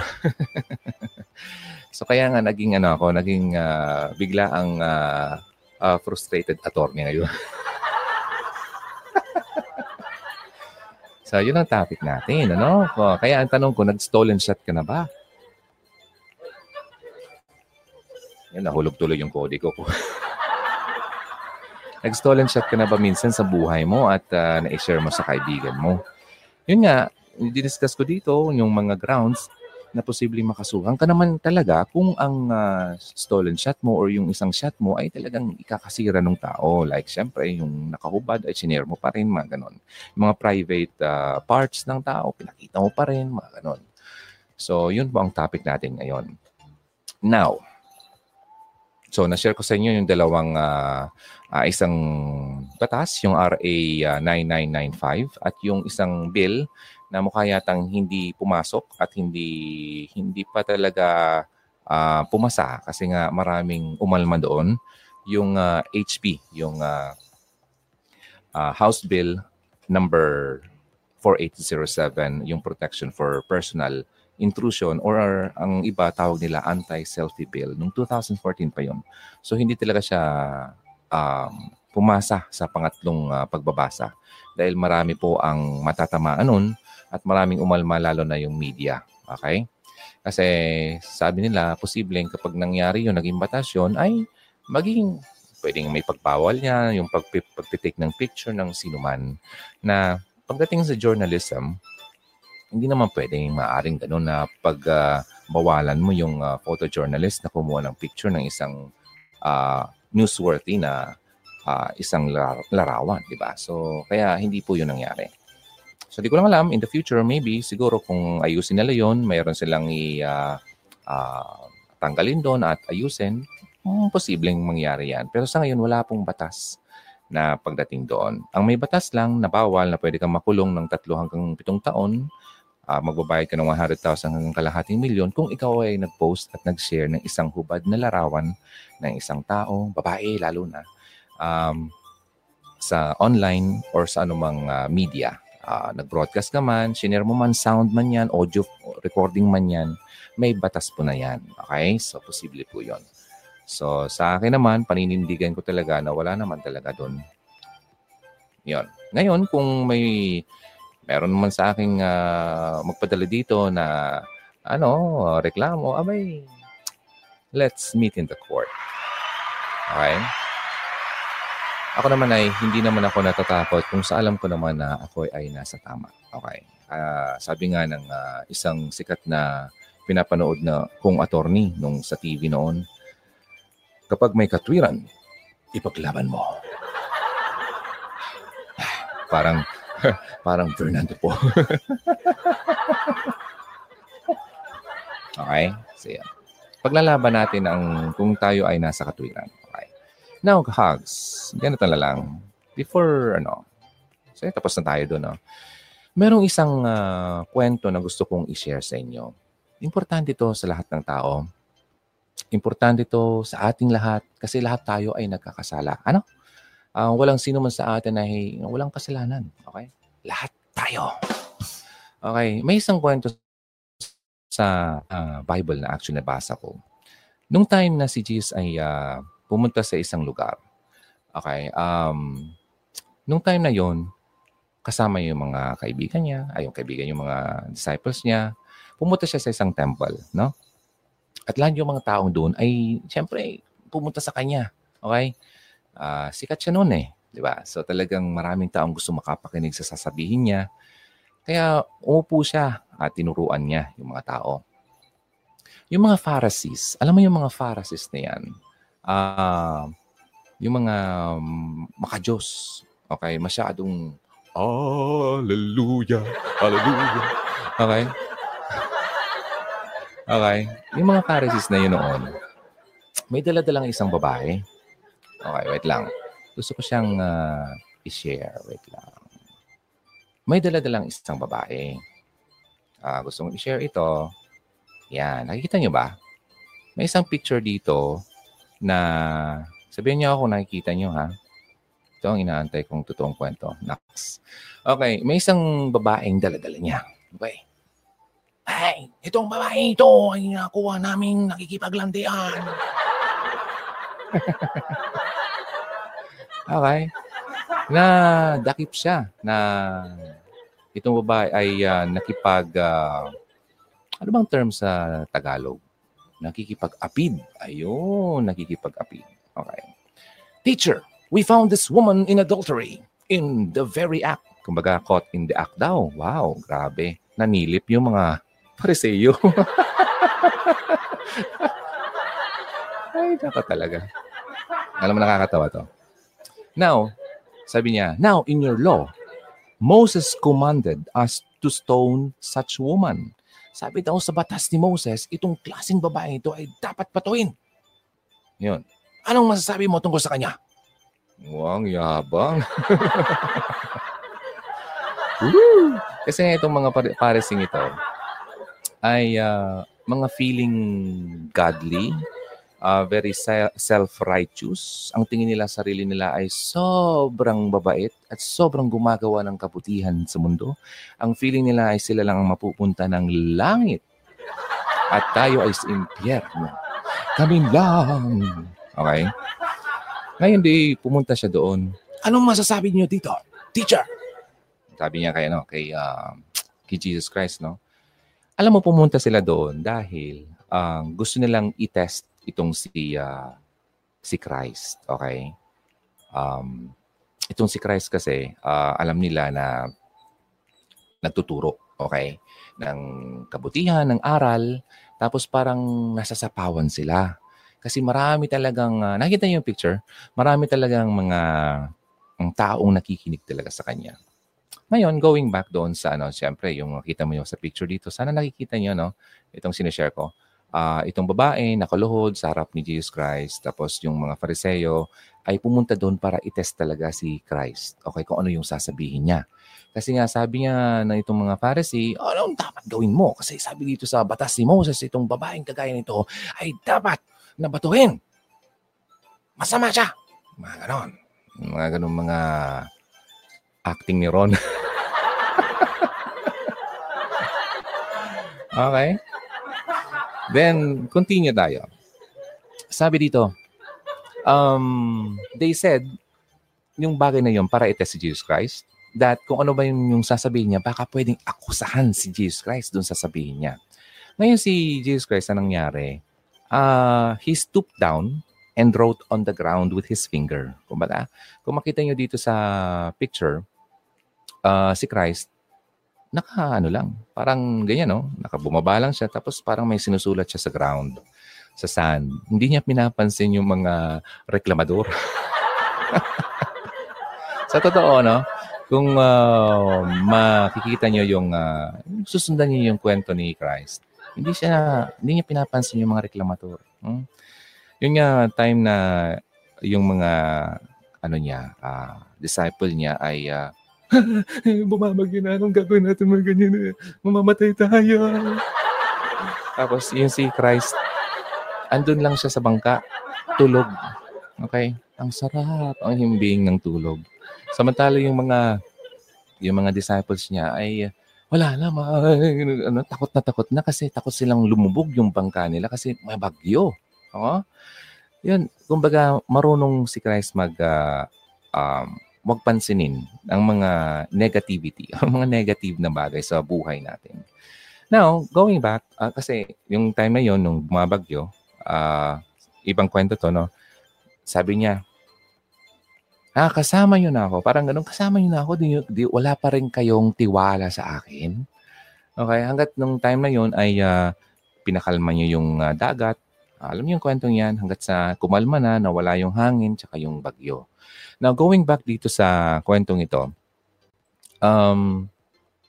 (laughs) so kaya nga naging ano ako, naging uh, bigla ang uh, uh, frustrated attorney ngayon. (laughs) so yun ang topic natin, ano? Kaya ang tanong ko, nag-stolen shot ka na ba? Yan, nahulog tuloy yung kode ko. (laughs) Nag-stolen shot ka na ba minsan sa buhay mo at uh, na-share mo sa kaibigan mo? Yun nga, didiscuss ko dito yung mga grounds na posibleng makasuhan ka naman talaga kung ang uh, stolen shot mo or yung isang shot mo ay talagang ikakasira ng tao. Like, syempre, yung nakahubad ay sinare mo pa rin, mga ganon. Mga private uh, parts ng tao, pinakita mo pa rin, mga ganon. So, yun po ang topic natin ngayon. Now, so na-share ko sa inyo yung dalawang uh, uh, isang batas, yung RA uh, 9995 at yung isang bill na mukha yatang hindi pumasok at hindi hindi pa talaga uh, pumasa kasi nga maraming umalma doon. Yung uh, HB, yung uh, uh, House Bill number 4807, yung protection for personal intrusion or ang iba tawag nila anti-selfie bill. Noong 2014 pa yon. So hindi talaga siya um, pumasa sa pangatlong uh, pagbabasa dahil marami po ang matatamaan nun at maraming umalma lalo na yung media. Okay? Kasi sabi nila, posibleng kapag nangyari yung naging batas yun, ay magiging pwedeng may pagbawal niya, yung pag, pagtitake ng picture ng sinuman na pagdating sa journalism, hindi naman pwedeng maaring ganun na pag uh, bawalan mo yung uh, photojournalist na kumuha ng picture ng isang uh, newsworthy na uh, isang larawan, di ba? So, kaya hindi po yun nangyari. So, di ko lang alam, in the future, maybe, siguro kung ayusin nila yon mayroon silang i, uh, uh, tanggalin doon at ayusin, hmm, posibleng mangyari yan. Pero sa ngayon, wala pong batas na pagdating doon. Ang may batas lang na bawal na pwede kang makulong ng tatlo hanggang pitong taon, uh, magbabayad ka ng 100,000 hanggang kalahating milyon kung ikaw ay nag-post at nag-share ng isang hubad na larawan ng isang tao, babae lalo na, um, sa online or sa anumang uh, media. Uh, nag-broadcast ka man, shinare mo man, sound man yan, audio, recording man yan, may batas po na yan. Okay? So, posible po yon. So, sa akin naman, paninindigan ko talaga na wala naman talaga doon. Yon. Ngayon, kung may meron naman sa aking uh, magpadala dito na ano, reklamo, abay, let's meet in the court. Okay? Ako naman ay hindi naman ako natatakot kung sa alam ko naman na ako ay nasa tama. Okay. Uh, sabi nga ng uh, isang sikat na pinapanood na kong attorney nung sa TV noon, kapag may katwiran, ipaglaban mo. parang (laughs) parang Fernando po. (laughs) okay? So, yan. Paglalaban natin ang kung tayo ay nasa katwiran. Now, hugs. Ganito na lang. Before, ano, so tapos na tayo doon, no? Merong isang uh, kwento na gusto kong i-share sa inyo. Importante ito sa lahat ng tao. Importante ito sa ating lahat kasi lahat tayo ay nagkakasala. Ano? Uh, walang sino man sa atin ay walang kasalanan. Okay? Lahat tayo. Okay. May isang kwento sa uh, Bible na actually nabasa ko. Nung time na si Jesus ay uh, pumunta sa isang lugar. Okay. Um, nung time na yon kasama yung mga kaibigan niya, ay yung kaibigan yung mga disciples niya, pumunta siya sa isang temple, no? At lahat yung mga taong doon ay, siyempre, pumunta sa kanya. Okay? Uh, sikat siya noon eh. Di ba? So talagang maraming taong gusto makapakinig sa sasabihin niya. Kaya umupo siya at tinuruan niya yung mga tao. Yung mga Pharisees, alam mo yung mga Pharisees na yan, uh, yung mga um, makajos, okay, masyadong Hallelujah, Hallelujah. Okay? Okay? Yung mga Pharisees na yun noon, may dala-dalang isang babae. Okay, wait lang. Gusto ko siyang uh, i-share. Wait lang. May dala-dalang isang babae. Uh, gusto kong i-share ito. Yan. Nakikita niyo ba? May isang picture dito na sabihin niyo ako nakikita niyo ha. Ito ang inaantay kong totoong kwento. Next. Okay, may isang babaeng daladala niya. Okay. Ay, itong babae ito ay nakuha namin nakikipaglandian. (laughs) okay. Na dakip siya na itong babae ay uh, nakipag uh, ano bang term sa Tagalog? Nakikipag-apid. Ayun, nakikipag-apid. Okay. Teacher, we found this woman in adultery. In the very act. Kumbaga, caught in the act daw. Wow, grabe. Nanilip yung mga pariseyo. (laughs) Ay, dapat talaga. Alam mo, nakakatawa to. Now, sabi niya, Now, in your law, Moses commanded us to stone such woman. Sabi daw sa batas ni Moses, itong klaseng babae ito ay dapat patuin. Yun. Anong masasabi mo tungkol sa kanya? Wang yabang. (laughs) Kasi itong mga paresing ito ay uh, mga feeling godly, uh, very self-righteous. Ang tingin nila sarili nila ay sobrang babait at sobrang gumagawa ng kabutihan sa mundo. Ang feeling nila ay sila lang ang mapupunta ng langit. At tayo ay sa impyerno. Kami lang. Okay? Ngayon di pumunta siya doon. Anong masasabi niyo dito? Teacher! Sabi niya kay, ano, kay, uh, kay Jesus Christ, no? Alam mo, pumunta sila doon dahil uh, gusto nilang i-test itong si uh, si Christ, okay? Um, itong si Christ kasi uh, alam nila na nagtuturo, okay? Ng kabutihan, ng aral, tapos parang nasasapawan sila. Kasi marami talagang, uh, nakita niyo yung picture, marami talagang mga ang taong nakikinig talaga sa kanya. Ngayon, going back doon sa ano, siyempre, yung makita mo yung sa picture dito, sana nakikita niyo, no? Itong sinishare ko uh, itong babae nakaluhod sa harap ni Jesus Christ. Tapos yung mga fariseyo ay pumunta doon para itest talaga si Christ. Okay, kung ano yung sasabihin niya. Kasi nga sabi niya na itong mga Pharisee, ano dapat gawin mo? Kasi sabi dito sa batas ni Moses, itong babaeng kagaya nito ay dapat nabatuhin. Masama siya. Mga ganon. Mga ganon mga acting ni Ron. (laughs) Okay? Then, continue tayo. Sabi dito, um, they said, yung bagay na yun para itest si Jesus Christ, that kung ano ba yung, yung sasabihin niya, baka pwedeng akusahan si Jesus Christ dun sasabihin niya. Ngayon si Jesus Christ, anong nangyari? Uh, he stooped down and wrote on the ground with his finger. Kumbaga, kung makita nyo dito sa picture, uh, si Christ, naka ano lang, parang ganyan, no? Nakabumaba lang siya, tapos parang may sinusulat siya sa ground, sa sand. Hindi niya pinapansin yung mga reklamador. (laughs) sa totoo, no? Kung uh, makikita niyo yung, uh, susundan niyo yung kwento ni Christ, hindi siya, hindi niya pinapansin yung mga reklamador. Hmm? Yun nga, time na yung mga, ano niya, uh, disciple niya ay, uh, (laughs) bumabagyo na, anong gagawin natin mga ganyan? Eh? Mamamatay tayo. Tapos yung si Christ, andun lang siya sa bangka, tulog. Okay? Ang sarap, ang himbing ng tulog. Samantala yung mga yung mga disciples niya ay wala na, ano, takot na takot na kasi takot silang lumubog yung bangka nila kasi may bagyo. Oo? Yun, kumbaga marunong si Christ mag uh, um, magpansinin ang mga negativity, (laughs) ang mga negative na bagay sa buhay natin. Now, going back, uh, kasi yung time na yon nung bumabagyo, uh, ibang kwento to, no? Sabi niya, ah, kasama niyo na ako. Parang ganun, kasama niyo na ako. Di, di, wala pa rin kayong tiwala sa akin. Okay, hanggat nung time na yon ay uh, pinakalma niyo yung uh, dagat, alam niyo yung kwentong yan hanggat sa kumalma na, nawala yung hangin, tsaka yung bagyo. Now, going back dito sa kwentong ito, um,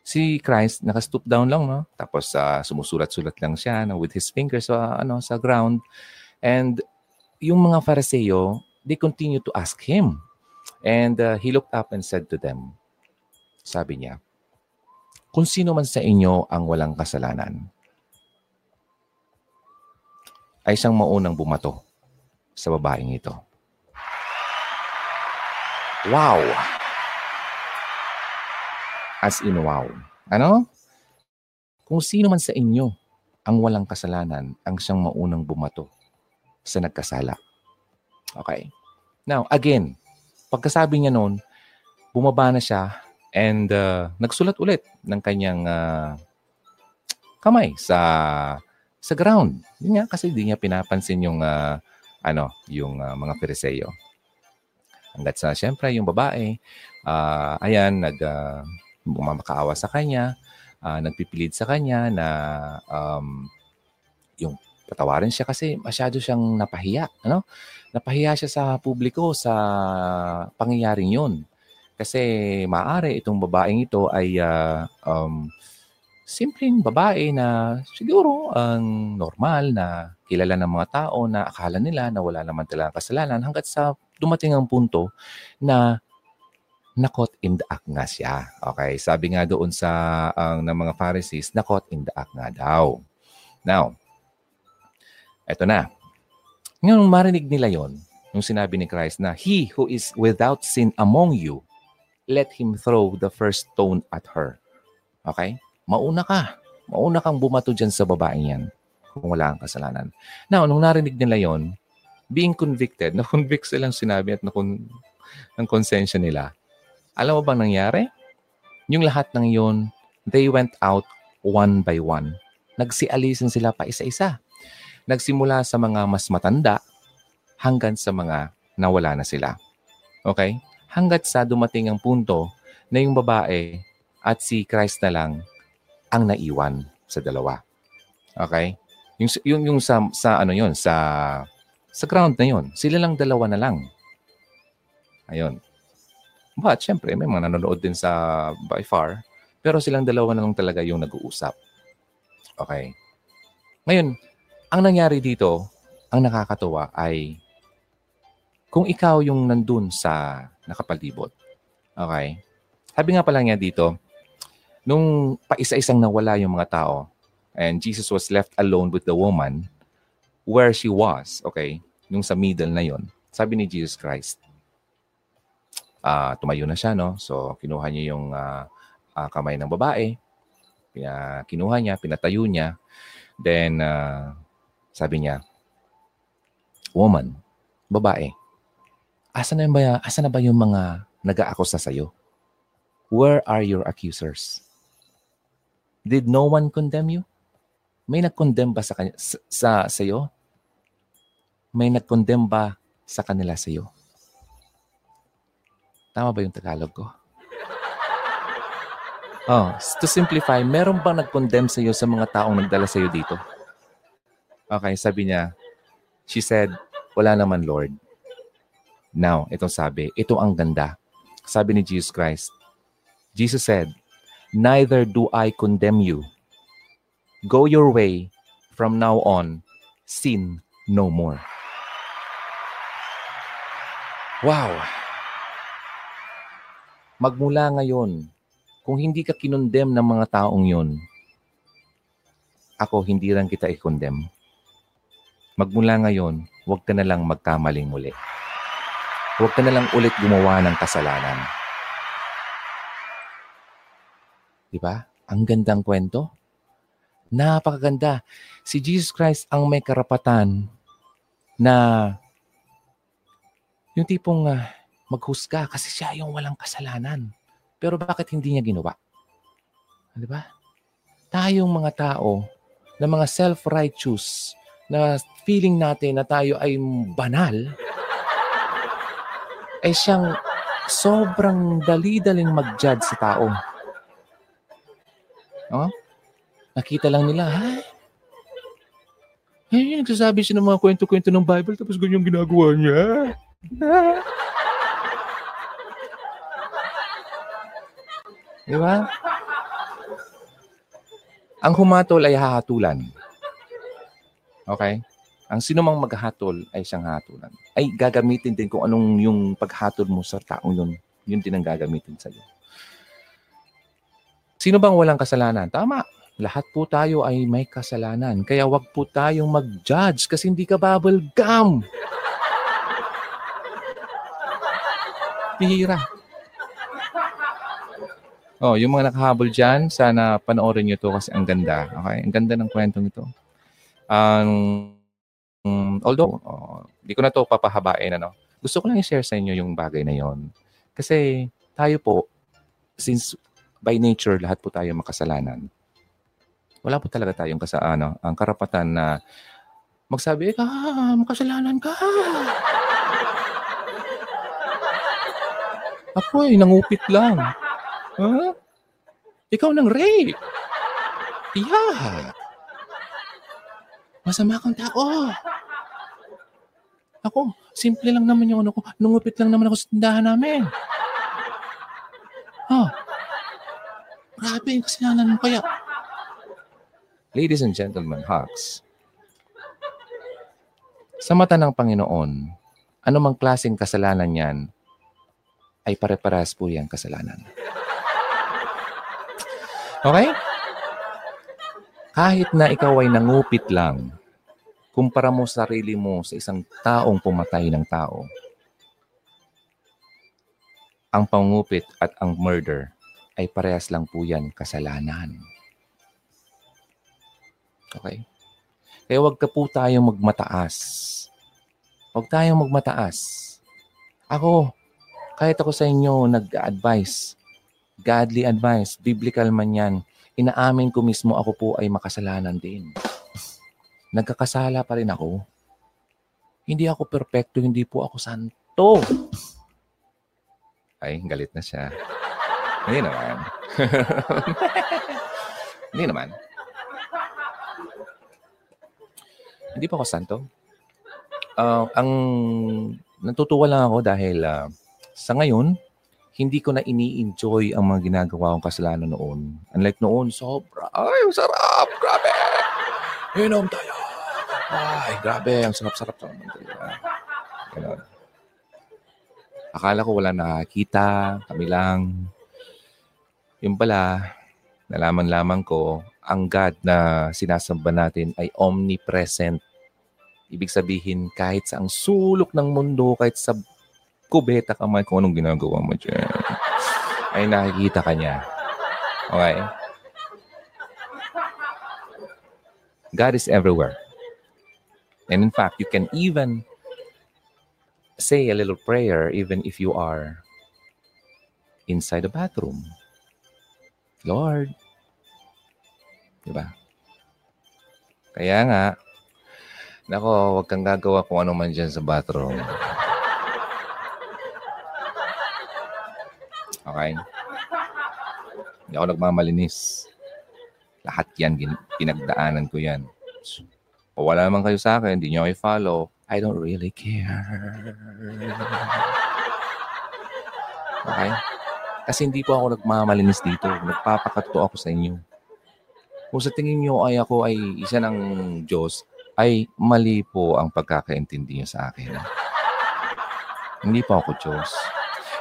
si Christ, naka-stoop down lang, no? Tapos uh, sumusulat-sulat lang siya no, with his fingers sa, ano, sa ground. And yung mga Fariseo, they continue to ask him. And uh, he looked up and said to them, sabi niya, kung sino man sa inyo ang walang kasalanan, ay siyang maunang bumato sa babaeng ito. Wow! As in wow. Ano? Kung sino man sa inyo ang walang kasalanan, ang siyang maunang bumato sa nagkasala. Okay? Now, again, pagkasabi niya noon, bumaba na siya and uh, nagsulat ulit ng kanyang uh, kamay sa sa ground. Yun nga, kasi hindi niya pinapansin yung, uh, ano, yung uh, mga Periseo. Hanggat sa, siyempre, yung babae, uh, ayan, nag, uh, bumamakaawa sa kanya, uh, nagpipilid sa kanya na um, yung patawarin siya kasi masyado siyang napahiya. Ano? Napahiya siya sa publiko sa pangyayaring yun. Kasi maaari itong babaeng ito ay uh, um, simpleng babae na siguro ang normal na kilala ng mga tao na akala nila na wala naman talaga kasalanan hanggat sa dumating ang punto na nakot in the act nga siya. Okay, sabi nga doon sa ang ng mga Pharisees, nakot in the act nga daw. Now, eto na. Ngayon marinig nila yon, yung sinabi ni Christ na, He who is without sin among you, let him throw the first stone at her. Okay? mauna ka. Mauna kang bumato dyan sa babaeng yan kung wala kang kasalanan. Now, nung narinig nila yon, being convicted, na-convict silang sinabi at nakon ng konsensya nila. Alam mo bang nangyari? Yung lahat ng yon, they went out one by one. Nagsialisan sila pa isa-isa. Nagsimula sa mga mas matanda hanggang sa mga nawala na sila. Okay? Hanggat sa dumating ang punto na yung babae at si Christ na lang ang naiwan sa dalawa. Okay? Yung yung, yung sa sa ano yon sa sa ground na yon, sila lang dalawa na lang. Ayun. But syempre may mga nanonood din sa by far, pero silang dalawa na lang talaga yung nag-uusap. Okay. Ngayon, ang nangyari dito, ang nakakatuwa ay kung ikaw yung nandun sa nakapalibot. Okay? Sabi nga pala niya dito, nung paisa-isang nawala yung mga tao, and Jesus was left alone with the woman where she was, okay, yung sa middle na yon, sabi ni Jesus Christ, uh, tumayo na siya, no? So, kinuha niya yung uh, uh, kamay ng babae, Pina, kinuha niya, pinatayo niya. Then, uh, sabi niya, Woman, babae, asa na, ba, asa na ba yung mga nag-aakusa sa'yo? Where are your accusers? Did no one condemn you? May nag-condemn ba sa, kanya, sa, sa sa'yo? May nag-condemn ba sa kanila sa'yo? Tama ba yung Tagalog ko? Oh, to simplify, meron bang nag-condemn sa iyo sa mga taong nagdala sa iyo dito? Okay, sabi niya, she said, wala naman Lord. Now, itong sabi, ito ang ganda. Sabi ni Jesus Christ, Jesus said, Neither do I condemn you. Go your way. From now on, sin no more. Wow! Magmula ngayon, kung hindi ka kinondem ng mga taong yon, ako hindi rin kita i-condemn. Magmula ngayon, huwag ka na lang magkamaling muli. Huwag ka na lang ulit gumawa ng kasalanan. Di ba? Ang gandang kwento. Napakaganda. Si Jesus Christ ang may karapatan na yung tipong uh, maghusga kasi siya yung walang kasalanan. Pero bakit hindi niya ginawa? Di ba? Tayong mga tao na mga self-righteous na feeling natin na tayo ay banal, ay siyang sobrang dali-daling mag-judge sa tao. Oh? Nakita lang nila, ha? Eh, nagsasabi siya ng mga kwento-kwento ng Bible tapos ganyan ginagawa niya. Di ba? Ang humatol ay hahatulan. Okay? Ang sino mang maghatol ay siyang hatulan. Ay gagamitin din kung anong yung paghatol mo sa taong yun. Yun din ang gagamitin sa iyo. Sino bang walang kasalanan? Tama. Lahat po tayo ay may kasalanan. Kaya wag po tayong mag-judge kasi hindi ka bubble gum. Pihira. Oh, yung mga nakahabol dyan, sana panoorin nyo to kasi ang ganda. Okay? Ang ganda ng kwentong ito. Um, um, although, oh, di ko na to papahabain. Ano? Gusto ko lang i-share sa inyo yung bagay na yon. Kasi tayo po, since by nature, lahat po tayo makasalanan. Wala po talaga tayong kasa, ano, ang karapatan na magsabi, ka, makasalanan ka. Ako eh, nangupit lang. Huh? Ikaw nang rape. Yeah. Masama kang tao. Ako, simple lang naman yung ano ko. Nungupit lang naman ako sa tindahan namin. Oh. Grabe yung kasalanan mo kaya. Ladies and gentlemen, Hawks. Sa mata ng Panginoon, anumang klaseng kasalanan yan, ay pare-parehas po yung kasalanan. Okay? Kahit na ikaw ay nangupit lang, kumpara mo sarili mo sa isang taong pumatay ng tao, ang pangupit at ang murder ay parehas lang po yan kasalanan. Okay? Kaya wag ka po tayong magmataas. Wag tayong magmataas. Ako, kahit ako sa inyo nag-advise, godly advice, biblical man yan, inaamin ko mismo ako po ay makasalanan din. Nagkakasala pa rin ako. Hindi ako perpekto, hindi po ako santo. Ay, galit na siya. Hindi naman. (laughs) hindi naman. Hindi pa ako santo. Uh, ang natutuwa lang ako dahil uh, sa ngayon, hindi ko na ini-enjoy ang mga ginagawa kong kasalanan noon. Unlike noon, sobra. Ay, sarap! Grabe! Inom tayo! Ay, grabe. Ang sarap-sarap sa naman Ganon. Akala ko wala nakakita. Kami lang. Yung pala, nalaman-laman ko, ang God na sinasamba natin ay omnipresent. Ibig sabihin, kahit sa ang sulok ng mundo, kahit sa kubeta ka man kung anong ginagawa mo dyan. Ay nakikita ka niya. Okay? God is everywhere. And in fact, you can even say a little prayer even if you are inside the bathroom. Lord. Diba? Kaya nga, nako, wag kang gagawa kung ano man dyan sa bathroom. Okay? Hindi ako nagmamalinis. Lahat yan, pinagdaanan ko yan. O wala naman kayo sa akin, hindi nyo kayo follow, I don't really care. Okay? Kasi hindi po ako nagmamalinis dito. Nagpapakato ako sa inyo. Kung sa tingin nyo ay ako ay isa ng Diyos, ay mali po ang pagkakaintindi nyo sa akin. Hindi po ako Diyos.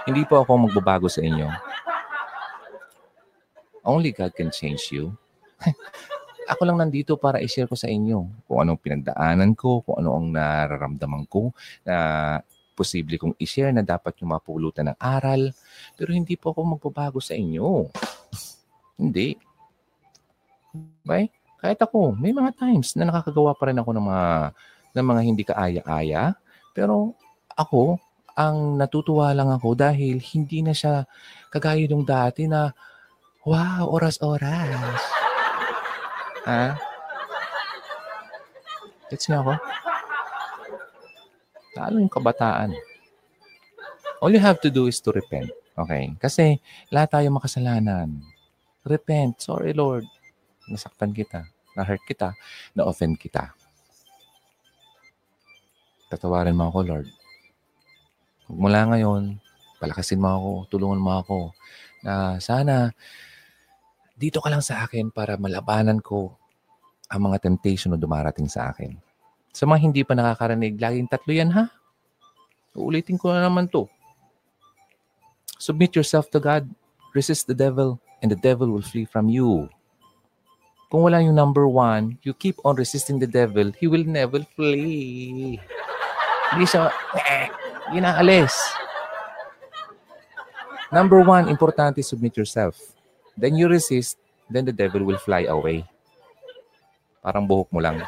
Hindi po ako magbabago sa inyo. Only God can change you. (laughs) ako lang nandito para i-share ko sa inyo kung anong pinagdaanan ko, kung ano ang nararamdaman ko na posible kong i-share na dapat yung mapulutan ng aral. Pero hindi po ako magbabago sa inyo. hindi. Okay? Kahit ako, may mga times na nakakagawa pa rin ako ng mga, ng mga hindi kaaya-aya. Pero ako, ang natutuwa lang ako dahil hindi na siya kagaya nung dati na, wow, oras-oras. Ha? Gets niyo ako? Lalo yung kabataan. All you have to do is to repent. Okay? Kasi lahat tayo makasalanan. Repent. Sorry, Lord. Nasaktan kita. Na-hurt kita. Na-offend kita. Tatawarin mo ako, Lord. Mula ngayon, palakasin mo ako, tulungan mo ako na sana dito ka lang sa akin para malabanan ko ang mga temptation na dumarating sa akin. Sa mga hindi pa nakakarinig, laging tatlo yan ha. Uulitin ko na naman to. Submit yourself to God. Resist the devil and the devil will flee from you. Kung wala yung number one, you keep on resisting the devil, he will never flee. Hindi siya, eh, inaalis. Number one, importante, submit yourself. Then you resist, then the devil will fly away. Parang buhok mo lang.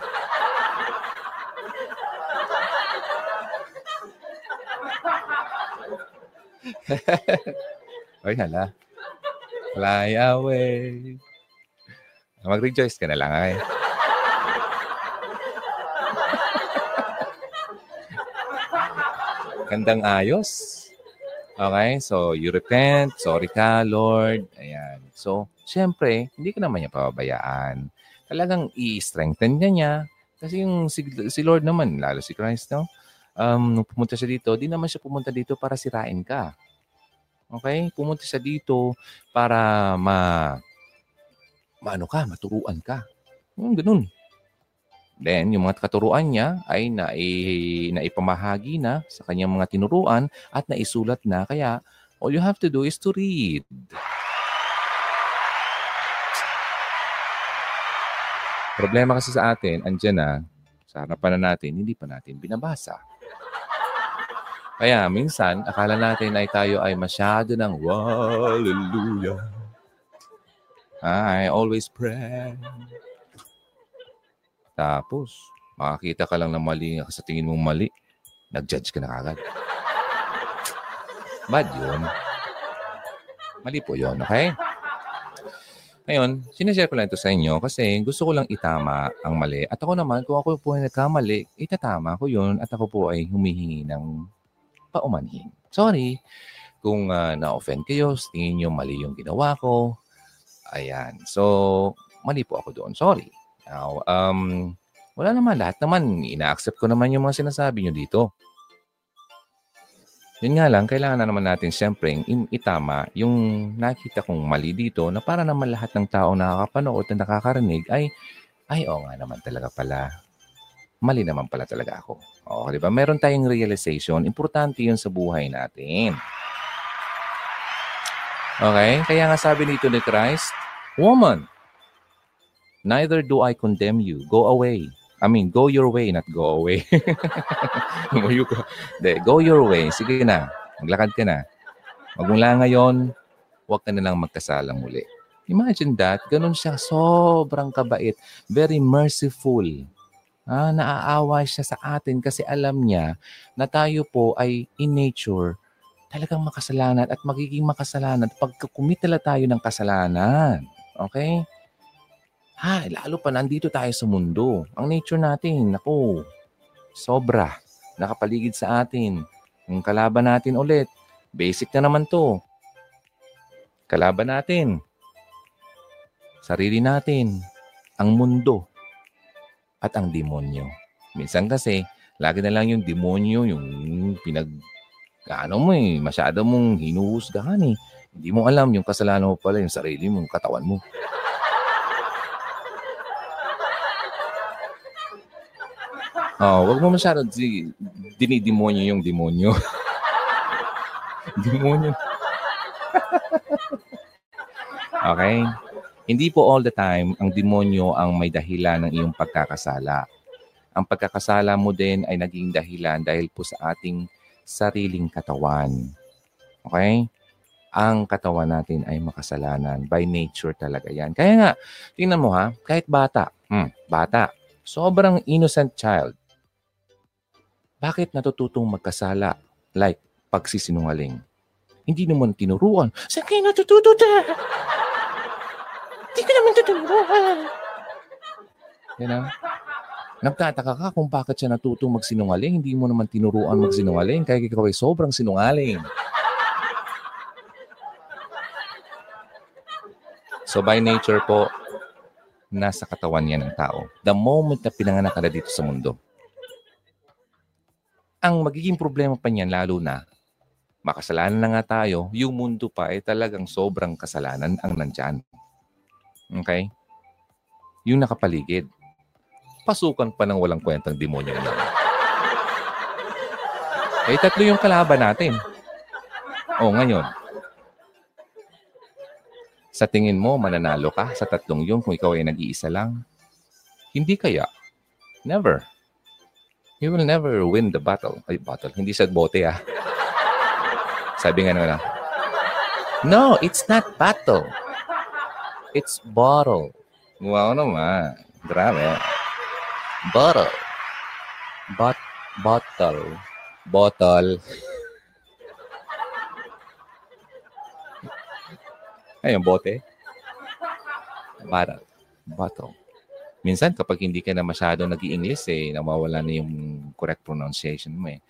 (laughs) Ay, hala. Fly away. Mag-rejoice ka na lang, ay. Gandang ayos. Okay, so you repent, sorry ka, Lord. Ayan. So, syempre, hindi ka naman niya pababayaan. Talagang i-strengthen niya niya. Kasi yung si, si Lord naman, lalo si Christ, no? Um, nung pumunta siya dito, di naman siya pumunta dito para sirain ka. Okay? Pumunta siya dito para ma maano ka, maturuan ka. Yung ganun. Then, yung mga katuruan niya ay nai, naipamahagi na sa kanyang mga tinuruan at naisulat na. Kaya, all you have to do is to read. Problema kasi sa atin, andyan na, sa harapan na natin, hindi pa natin binabasa. Kaya minsan, akala natin ay tayo ay masyado ng hallelujah. I always pray. Tapos, makakita ka lang ng mali sa tingin mong mali, nag-judge ka na kagad. Bad yun. Mali po yun, okay? Ngayon, sinishare ko lang ito sa inyo kasi gusto ko lang itama ang mali. At ako naman, kung ako po ay nagkamali, itatama ko yun at ako po ay humihingi ng paumanhin. Sorry kung uh, na-offend kayo, tingin nyo mali yung ginawa ko. Ayan. So, mali po ako doon. Sorry. Now, um, wala naman. Lahat naman, ina-accept ko naman yung mga sinasabi nyo dito. Yun nga lang, kailangan na naman natin siyempre itama yung nakita kong mali dito na para naman lahat ng tao nakakapanood at nakakarinig ay, ay, oo nga naman talaga pala. Mali naman pala talaga ako. Oo, di ba? Meron tayong realization. Importante yun sa buhay natin. Okay? Kaya nga sabi nito ni Christ, Woman, neither do I condemn you. Go away. I mean, go your way, not go away. (laughs) Lumayo ka. De, go your way. Sige na. Maglakad ka na. Magmula ngayon, huwag ka na lang magkasalang muli. Imagine that. Ganun siya. Sobrang kabait. Very merciful. Ah, naaawa siya sa atin kasi alam niya na tayo po ay in nature talagang makasalanan at magiging makasalanan pag kumitala tayo ng kasalanan. Okay? Ha, lalo pa nandito tayo sa mundo. Ang nature natin, naku, sobra. Nakapaligid sa atin. Ang kalaban natin ulit, basic na naman to. Kalaban natin, sarili natin, ang mundo, at ang demonyo. Minsan kasi, lagi na lang yung demonyo, yung pinag, ano mo eh, masyado mong hinuhusgahan eh. Hindi mo alam yung kasalanan mo pala, yung sarili mo, yung katawan mo. Oh, wag mo masyado di, dinidemonyo yung demonyo. (laughs) demonyo. (laughs) okay? Hindi po all the time ang demonyo ang may dahilan ng iyong pagkakasala. Ang pagkakasala mo din ay naging dahilan dahil po sa ating sariling katawan. Okay? Ang katawan natin ay makasalanan. By nature talaga yan. Kaya nga, tingnan mo ha, kahit bata, hmm, bata, sobrang innocent child, bakit natututong magkasala? Like, pagsisinungaling. Hindi naman tinuruan. Saan kayo natututo ta? Hindi ko naman tuturuan. You know? Nagtataka ka kung bakit siya natutong magsinungaling. Hindi mo naman tinuruan magsinungaling. Kaya ikaw ay sobrang sinungaling. So by nature po, nasa katawan yan ng tao. The moment na pinanganak ka na dito sa mundo, ang magiging problema pa niyan lalo na makasalanan na nga tayo, yung mundo pa ay talagang sobrang kasalanan ang nandyan. Okay? Yung nakapaligid. Pasukan pa ng walang kwentang demonyo na. Eh, tatlo yung kalaban natin. O, ngayon. Sa tingin mo, mananalo ka sa tatlong yun kung ikaw ay nag-iisa lang? Hindi kaya. Never. You will never win the battle. Ay, battle. Hindi sa bote ah. Sabi nga nila, No, it's not battle. It's bottle. Wow naman. Grabe. Bottle. Bot bottle. Bottle. Ayun, bote. Bottle. Bottle. Minsan kapag hindi ka na masyado nag english eh, nawawala na yung correct pronunciation mo eh.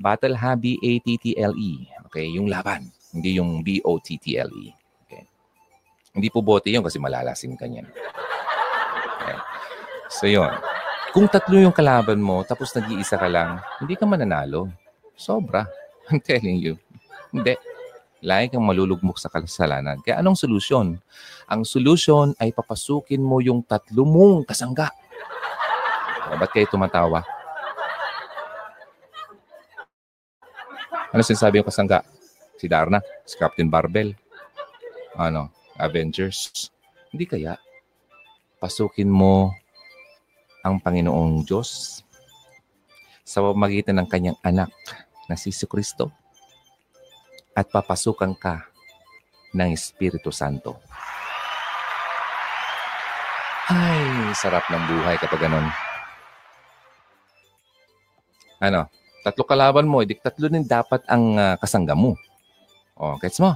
Battle ha, B-A-T-T-L-E. Okay, yung laban. Hindi yung B-O-T-T-L-E. Okay. Hindi po bote yun kasi malalasin ka niyan. Okay. So yun. Kung tatlo yung kalaban mo, tapos nag-iisa ka lang, hindi ka mananalo. Sobra. (laughs) I'm telling you. Hindi lagi kang malulugmok sa kasalanan. Kaya anong solusyon? Ang solusyon ay papasukin mo yung tatlo mong kasangga. Ba't kayo tumatawa? Ano sinasabi yung kasangga? Si Darna? Si Captain Barbell? Ano? Avengers? Hindi kaya. Pasukin mo ang Panginoong Diyos sa magitan ng kanyang anak na si Kristo at papasukan ka ng Espiritu Santo. Ay, sarap ng buhay kapag ganun. Ano? Tatlo kalaban mo, edi tatlo din dapat ang uh, kasangga mo. O, oh, gets mo?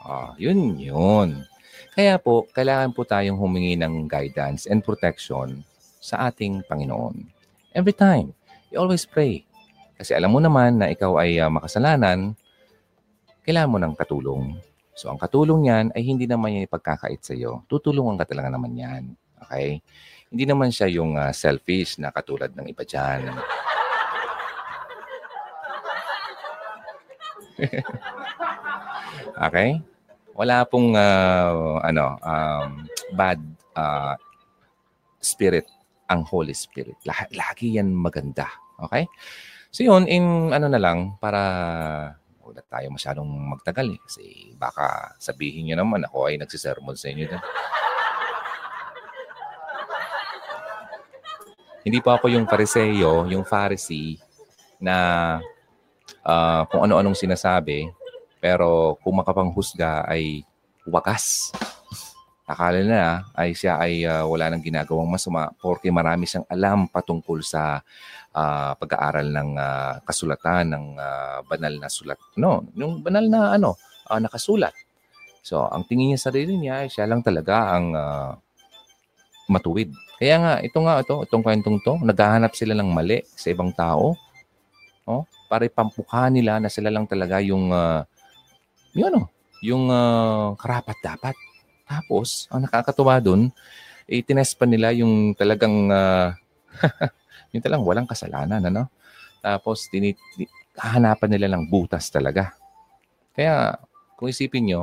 Oh, yun yun. Kaya po, kailangan po tayong humingi ng guidance and protection sa ating Panginoon. Every time, you always pray. Kasi alam mo naman na ikaw ay uh, makasalanan, kailangan mo ng katulong. So, ang katulong niyan ay hindi naman yan ipagkakait sa iyo. Tutulungan ka talaga naman yan. Okay? Hindi naman siya yung uh, selfish na katulad ng iba dyan. (laughs) okay? Wala pong uh, ano, um, bad uh, spirit ang Holy Spirit. Lagi yan maganda. Okay? So yun, in ano na lang, para Huwag tayo masyadong magtagal eh. Kasi baka sabihin nyo naman ako ay nagsisermon sa inyo. Din. Hindi pa ako yung fariseo, yung Pharisee na uh, kung ano-anong sinasabi, pero kung makapanghusga ay wakas. akala na ay siya ay uh, wala nang ginagawang masama porque marami siyang alam patungkol sa uh, pag-aaral ng uh, kasulatan ng uh, banal na sulat. No, yung banal na ano, uh, nakasulat. So, ang tingin niya sa sarili niya, ay siya lang talaga ang uh, matuwid. Kaya nga, ito nga, ito, itong kwentong to, naghahanap sila ng mali sa ibang tao. Oh, para ipampuka nila na sila lang talaga yung, uh, yung ano, yung uh, karapat dapat. Tapos, ang nakakatuwa doon, eh, tines pa nila yung talagang, uh, (laughs) yung talagang walang kasalanan, ano? Tapos, tinit, hahanapan nila ng butas talaga. Kaya, kung isipin nyo,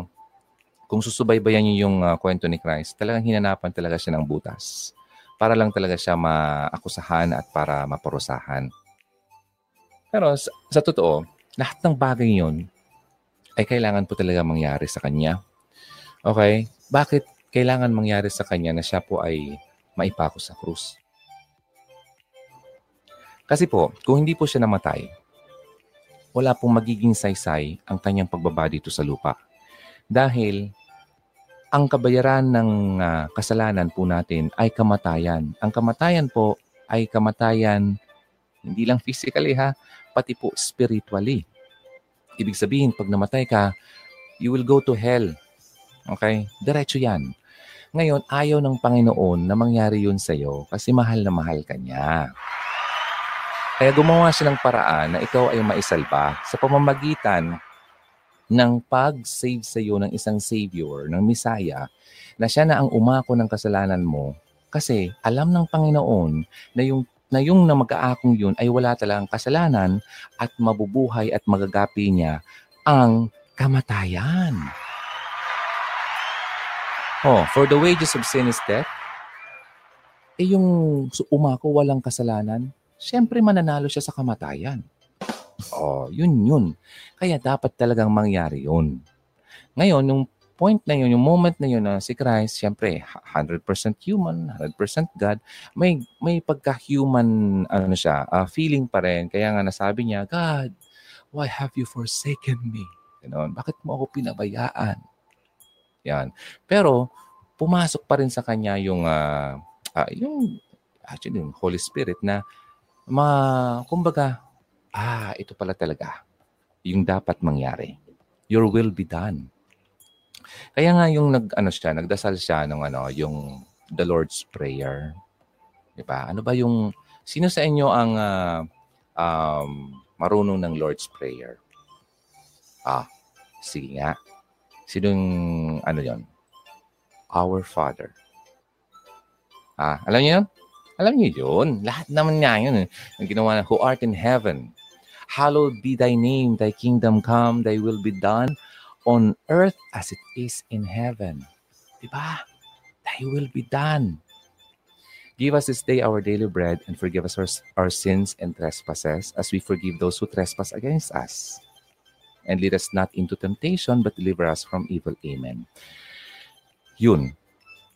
kung susubaybayan nyo yung uh, kwento ni Christ, talagang hinanapan talaga siya ng butas. Para lang talaga siya maakusahan at para maparusahan. Pero sa, sa totoo, lahat ng bagay yon ay kailangan po talaga mangyari sa kanya. Okay? bakit kailangan mangyari sa kanya na siya po ay maipako sa krus? Kasi po, kung hindi po siya namatay, wala pong magiging saysay ang kanyang pagbaba dito sa lupa. Dahil ang kabayaran ng uh, kasalanan po natin ay kamatayan. Ang kamatayan po ay kamatayan hindi lang physically ha, pati po spiritually. Ibig sabihin, pag namatay ka, you will go to hell Okay? Diretso yan. Ngayon, ayaw ng Panginoon na mangyari yun sa iyo kasi mahal na mahal ka niya. Kaya gumawa siya ng paraan na ikaw ay maisalba sa pamamagitan ng pag-save sa iyo ng isang Savior, ng Messiah, na siya na ang umako ng kasalanan mo kasi alam ng Panginoon na yung na yung na mag-aakong yun ay wala talagang kasalanan at mabubuhay at magagapi niya ang kamatayan. Oh, for the wages of sin is death. Eh yung umako walang kasalanan, syempre mananalo siya sa kamatayan. Oh, yun yun. Kaya dapat talagang mangyari yun. Ngayon, yung point na yun, yung moment na yun na si Christ, syempre 100% human, 100% God, may may pagka-human ano siya, uh, feeling pa rin. Kaya nga nasabi niya, God, why have you forsaken me? Ganon. Bakit mo ako pinabayaan? Yan. Pero pumasok pa rin sa kanya yung uh, uh, yung actually yung Holy Spirit na ma kumbaga ah ito pala talaga yung dapat mangyari. Your will be done. Kaya nga yung nag ano siya, nagdasal siya ng ano, yung the Lord's Prayer. 'Di ba? Ano ba yung sino sa inyo ang uh, um, marunong ng Lord's Prayer? Ah, sige nga. Sinong, ano yon? Our Father. Ah, alam niyo yun? Alam niyo yun. Lahat naman niya yun. Ang ginawa na, who art in heaven. Hallowed be thy name, thy kingdom come, thy will be done on earth as it is in heaven. Diba? Thy will be done. Give us this day our daily bread and forgive us our, our sins and trespasses as we forgive those who trespass against us and lead us not into temptation, but deliver us from evil. Amen. Yun.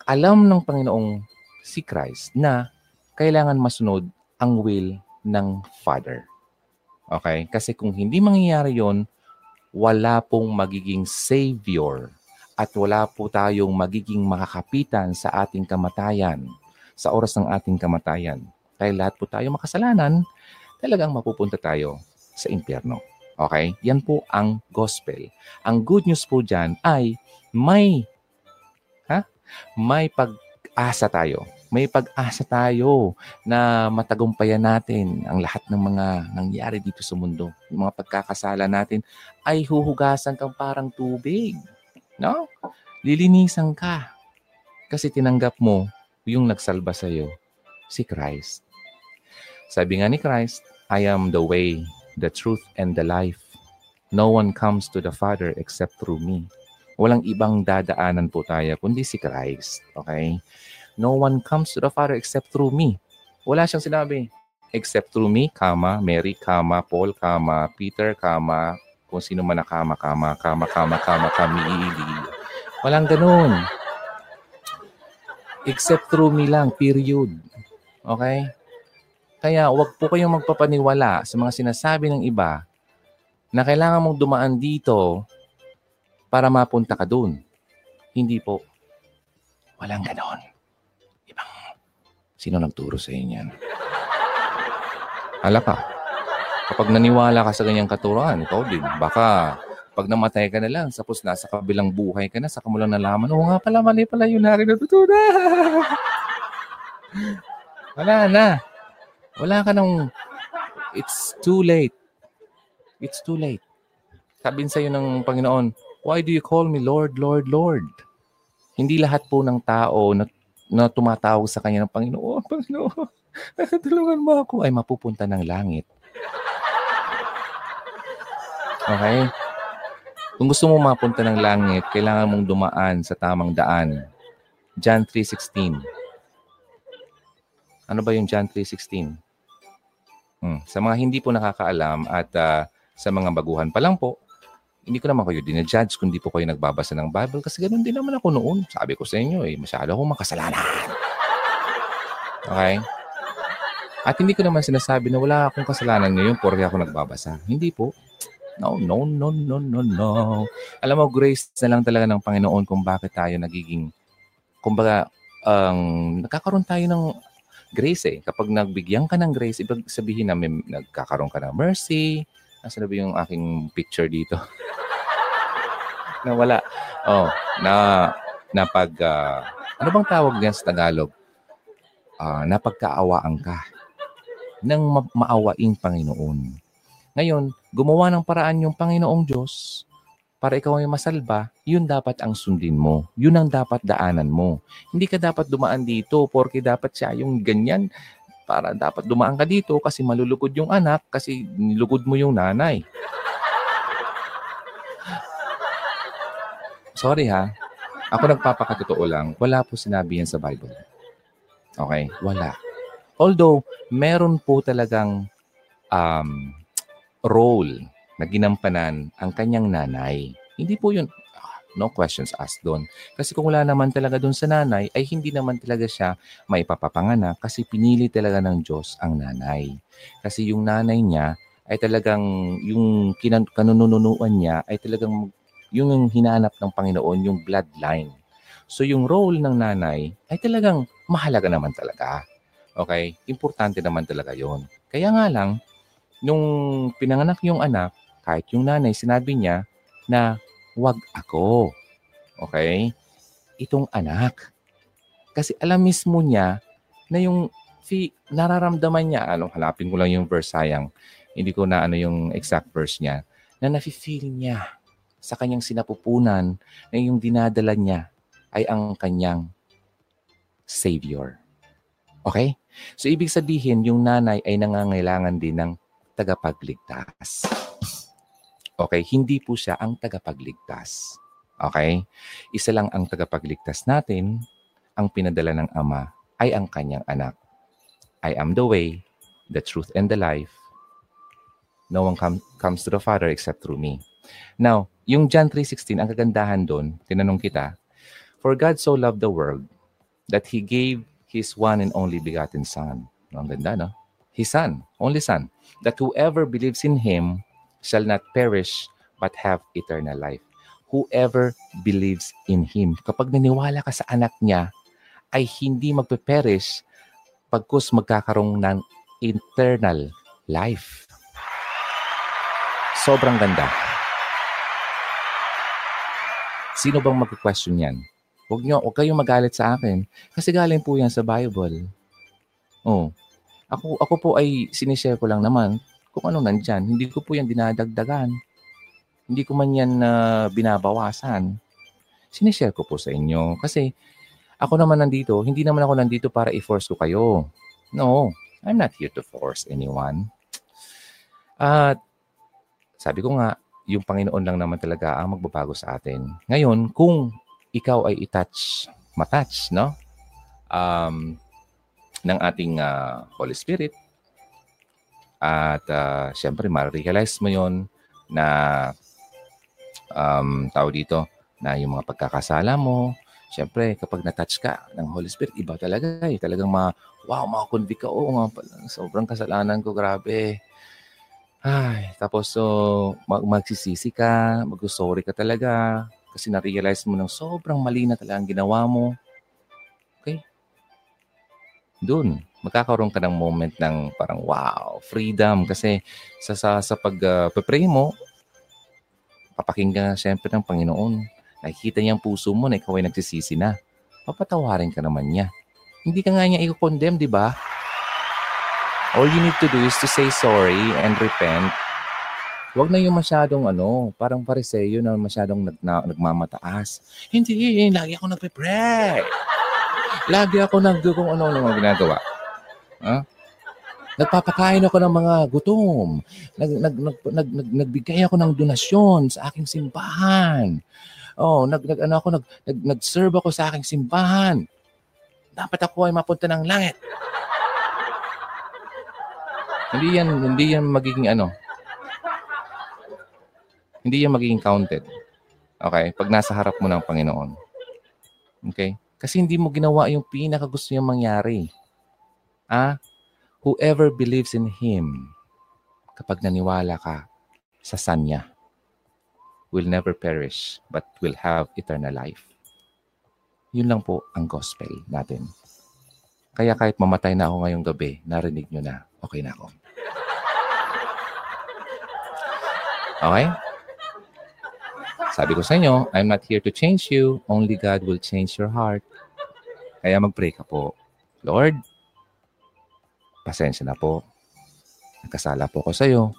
Alam ng Panginoong si Christ na kailangan masunod ang will ng Father. Okay? Kasi kung hindi mangyayari yon, wala pong magiging Savior at wala po tayong magiging makakapitan sa ating kamatayan, sa oras ng ating kamatayan. Dahil lahat po tayo makasalanan, talagang mapupunta tayo sa impyerno. Okay? Yan po ang gospel. Ang good news po dyan ay may, ha? May pag-asa tayo. May pag-asa tayo na matagumpayan natin ang lahat ng mga nangyari dito sa mundo. Yung mga pagkakasala natin ay huhugasan kang parang tubig. No? Lilinisan ka. Kasi tinanggap mo yung nagsalba sa iyo, si Christ. Sabi nga ni Christ, I am the way, the truth, and the life. No one comes to the Father except through me. Walang ibang dadaanan po tayo kundi si Christ. Okay? No one comes to the Father except through me. Wala siyang sinabi. Except through me, kama, Mary, kama, Paul, kama, Peter, kama, kung sino man na kama, kama, kama, kama, kama, kami, Walang ganun. Except through me lang, period. Okay? Kaya wag po kayong magpapaniwala sa mga sinasabi ng iba na kailangan mong dumaan dito para mapunta ka doon. Hindi po. Walang ganon. Sino nagturo sa inyo yan? Hala ka. Kapag naniwala ka sa ganyang katuruan, ikaw din. Baka pag namatay ka na lang, tapos nasa kabilang buhay ka na, saka mo lang nalaman, oo nga pala, mali pala yun na rin natutunan. (laughs) Wala na. Wala ka nang, it's too late. It's too late. Sabihin sa'yo ng Panginoon, why do you call me Lord, Lord, Lord? Hindi lahat po ng tao na, na tumatawag sa kanya ng Panginoon, Panginoon, tulungan mo ako, ay mapupunta ng langit. Okay? Kung gusto mo mapunta ng langit, kailangan mong dumaan sa tamang daan. John 3.16. Ano ba yung John 3.16? Hmm. Sa mga hindi po nakakaalam at uh, sa mga baguhan pa lang po, hindi ko naman kayo dinajudge kung di po kayo nagbabasa ng Bible kasi ganun din naman ako noon. Sabi ko sa inyo eh, masyado akong makasalanan. Okay? At hindi ko naman sinasabi na wala akong kasalanan ngayon porque ako nagbabasa. Hindi po. No, no, no, no, no, no. Alam mo, grace na lang talaga ng Panginoon kung bakit tayo nagiging, kumbaga, um, nagkakaroon tayo ng grace eh. Kapag nagbigyan ka ng grace, ibig sabihin na may, nagkakaroon ka ng mercy. Nasaan na ba yung aking picture dito? (laughs) na wala. Oh, na, na pag, uh, ano bang tawag niyan sa Tagalog? Uh, napagkaawaan ka ng ma- maawaing Panginoon. Ngayon, gumawa ng paraan yung Panginoong Diyos para ikaw ay masalba, yun dapat ang sundin mo. Yun ang dapat daanan mo. Hindi ka dapat dumaan dito porque dapat siya yung ganyan para dapat dumaan ka dito kasi malulugod yung anak kasi nilugod mo yung nanay. Sorry ha. Ako nagpapakatotoo lang. Wala po sinabi yan sa Bible. Okay? Wala. Although, meron po talagang um, role na ginampanan ang kanyang nanay. Hindi po yun, no questions asked doon. Kasi kung wala naman talaga doon sa nanay, ay hindi naman talaga siya maipapapanganak kasi pinili talaga ng Diyos ang nanay. Kasi yung nanay niya ay talagang, yung kinan- kanununuan niya ay talagang yung hinanap ng Panginoon, yung bloodline. So yung role ng nanay ay talagang mahalaga naman talaga. Okay? Importante naman talaga yon. Kaya nga lang, nung pinanganak yung anak, kahit yung nanay, sinabi niya na wag ako. Okay? Itong anak. Kasi alam mismo niya na yung fi, nararamdaman niya, ano, hanapin ko lang yung verse sayang, hindi ko na ano yung exact verse niya, na nafe-feel niya sa kanyang sinapupunan na yung dinadala niya ay ang kanyang Savior. Okay? So, ibig sabihin, yung nanay ay nangangailangan din ng tagapagligtas. Okay? Hindi po siya ang tagapagligtas. Okay? Isa lang ang tagapagligtas natin, ang pinadala ng Ama ay ang kanyang anak. I am the way, the truth, and the life. No one com- comes to the Father except through me. Now, yung John 3.16, ang kagandahan doon, tinanong kita, For God so loved the world that He gave His one and only begotten Son. Ang ganda, no? His Son, only Son, that whoever believes in Him shall not perish but have eternal life. Whoever believes in Him. Kapag naniwala ka sa anak niya, ay hindi magpe-perish pagkus magkakaroon ng eternal life. Sobrang ganda. Sino bang mag-question yan? Huwag, niyo, huwag kayong magalit sa akin. Kasi galing po yan sa Bible. Oh. Ako, ako po ay sinishare ko lang naman kung ano nandyan. Hindi ko po yan dinadagdagan. Hindi ko man yan uh, binabawasan. Sinishare ko po sa inyo. Kasi ako naman nandito, hindi naman ako nandito para i-force ko kayo. No, I'm not here to force anyone. At sabi ko nga, yung Panginoon lang naman talaga ang magbabago sa atin. Ngayon, kung ikaw ay i-touch, matouch, no? Um, ng ating uh, Holy Spirit, at uh, syempre, ma-realize mo yon na um, tao dito, na yung mga pagkakasala mo, syempre, kapag na-touch ka ng Holy Spirit, iba talaga eh. Talagang ma, wow, makakonvict ka. Oo nga sobrang kasalanan ko, grabe. Ay, tapos so, mag- magsisisi ka, mag-sorry ka talaga kasi na-realize mo nang sobrang mali na talaga ang ginawa mo. Doon, magkakaroon ka ng moment ng parang wow, freedom. Kasi sa, sa, sa pag uh, pray mo, papakinggan siyempre ng Panginoon. Nakikita niya ang puso mo na ikaw ay nagsisisi na. Papatawarin ka naman niya. Hindi ka nga niya i-condemn, di ba? All you need to do is to say sorry and repent. Huwag na yung masyadong ano, parang pariseyo na masyadong nag, na, nagmamataas. Hindi, lagi ako nagpe-pray. Lagi ako nag kung ano ano ginagawa. Ha? Nagpapakain ako ng mga gutom. Nag, nag, nag, nag, nag, nagbigay ako ng donasyon sa aking simbahan. Oh, nag, nag ano ako nag, nag nag-serve ako sa aking simbahan. Dapat ako ay mapunta ng langit. Hindi yan hindi yan magiging ano. Hindi yan magiging counted. Okay? Pag nasa harap mo ng Panginoon. Okay? Kasi hindi mo ginawa yung pinaka gusto niyang mangyari. Ah, whoever believes in Him, kapag naniwala ka sa Son niya, will never perish but will have eternal life. Yun lang po ang gospel natin. Kaya kahit mamatay na ako ngayong gabi, narinig nyo na, okay na ako. Okay? Sabi ko sa inyo, I'm not here to change you. Only God will change your heart. Kaya mag-pray ka po. Lord, pasensya na po. Nagkasala po ako sa iyo.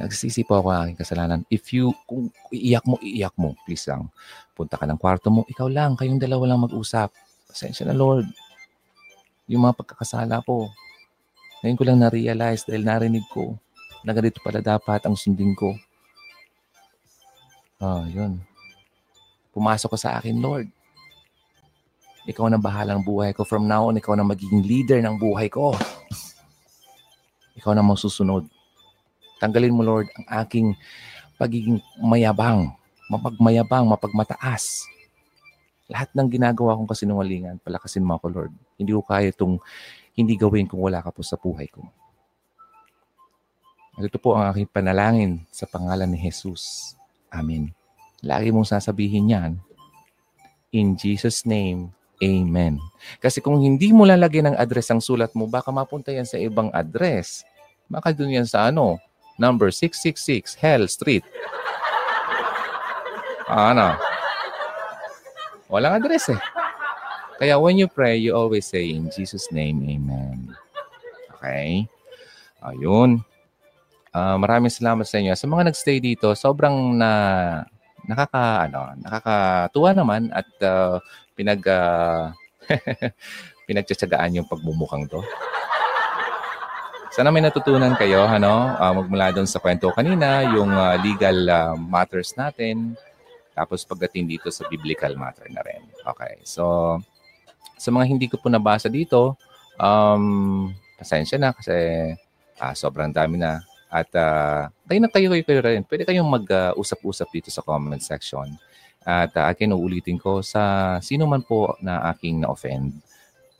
Nagsisi po ako ang aking kasalanan. If you, kung iiyak mo, iiyak mo. Please lang. Punta ka ng kwarto mo. Ikaw lang. Kayong dalawa lang mag-usap. Pasensya na, Lord. Yung mga pagkakasala po. Ngayon ko lang na-realize dahil narinig ko na ganito pala dapat ang sundin ko. Oh, yun. Pumasok ka sa akin, Lord. Ikaw na bahalang buhay ko. From now on, ikaw na magiging leader ng buhay ko. Ikaw na masusunod. Tanggalin mo, Lord, ang aking pagiging mayabang, mapagmayabang, mapagmataas. Lahat ng ginagawa kong kasinungalingan, palakasin mo ako, Lord. Hindi ko kaya itong hindi gawin kung wala ka po sa buhay ko. At ito po ang aking panalangin sa pangalan ni Jesus. Amen. Lagi mong sasabihin yan. In Jesus' name, Amen. Kasi kung hindi mo lalagyan ng address ang sulat mo, baka mapunta yan sa ibang address. Baka dun yan sa ano, number 666 Hell Street. Ah, ano? Walang address eh. Kaya when you pray, you always say, in Jesus' name, Amen. Okay? Ayun. Uh, maraming salamat sa inyo. Sa mga nagstay dito, sobrang na nakaka ano, nakakatuwa naman at uh, pinag uh, (laughs) pinagtsatsagaan yung pagmumukhang to. Sana may natutunan kayo, ano, uh, magmula doon sa kwento kanina, yung uh, legal uh, matters natin, tapos pagdating dito sa biblical matter na rin. Okay, so sa mga hindi ko po nabasa dito, um, pasensya na kasi uh, sobrang dami na. At uh, kayo na kayo kayo, kayo rin. Pwede kayong mag-usap-usap dito sa comment section. At uh, akin uulitin ko sa sino man po na aking na-offend,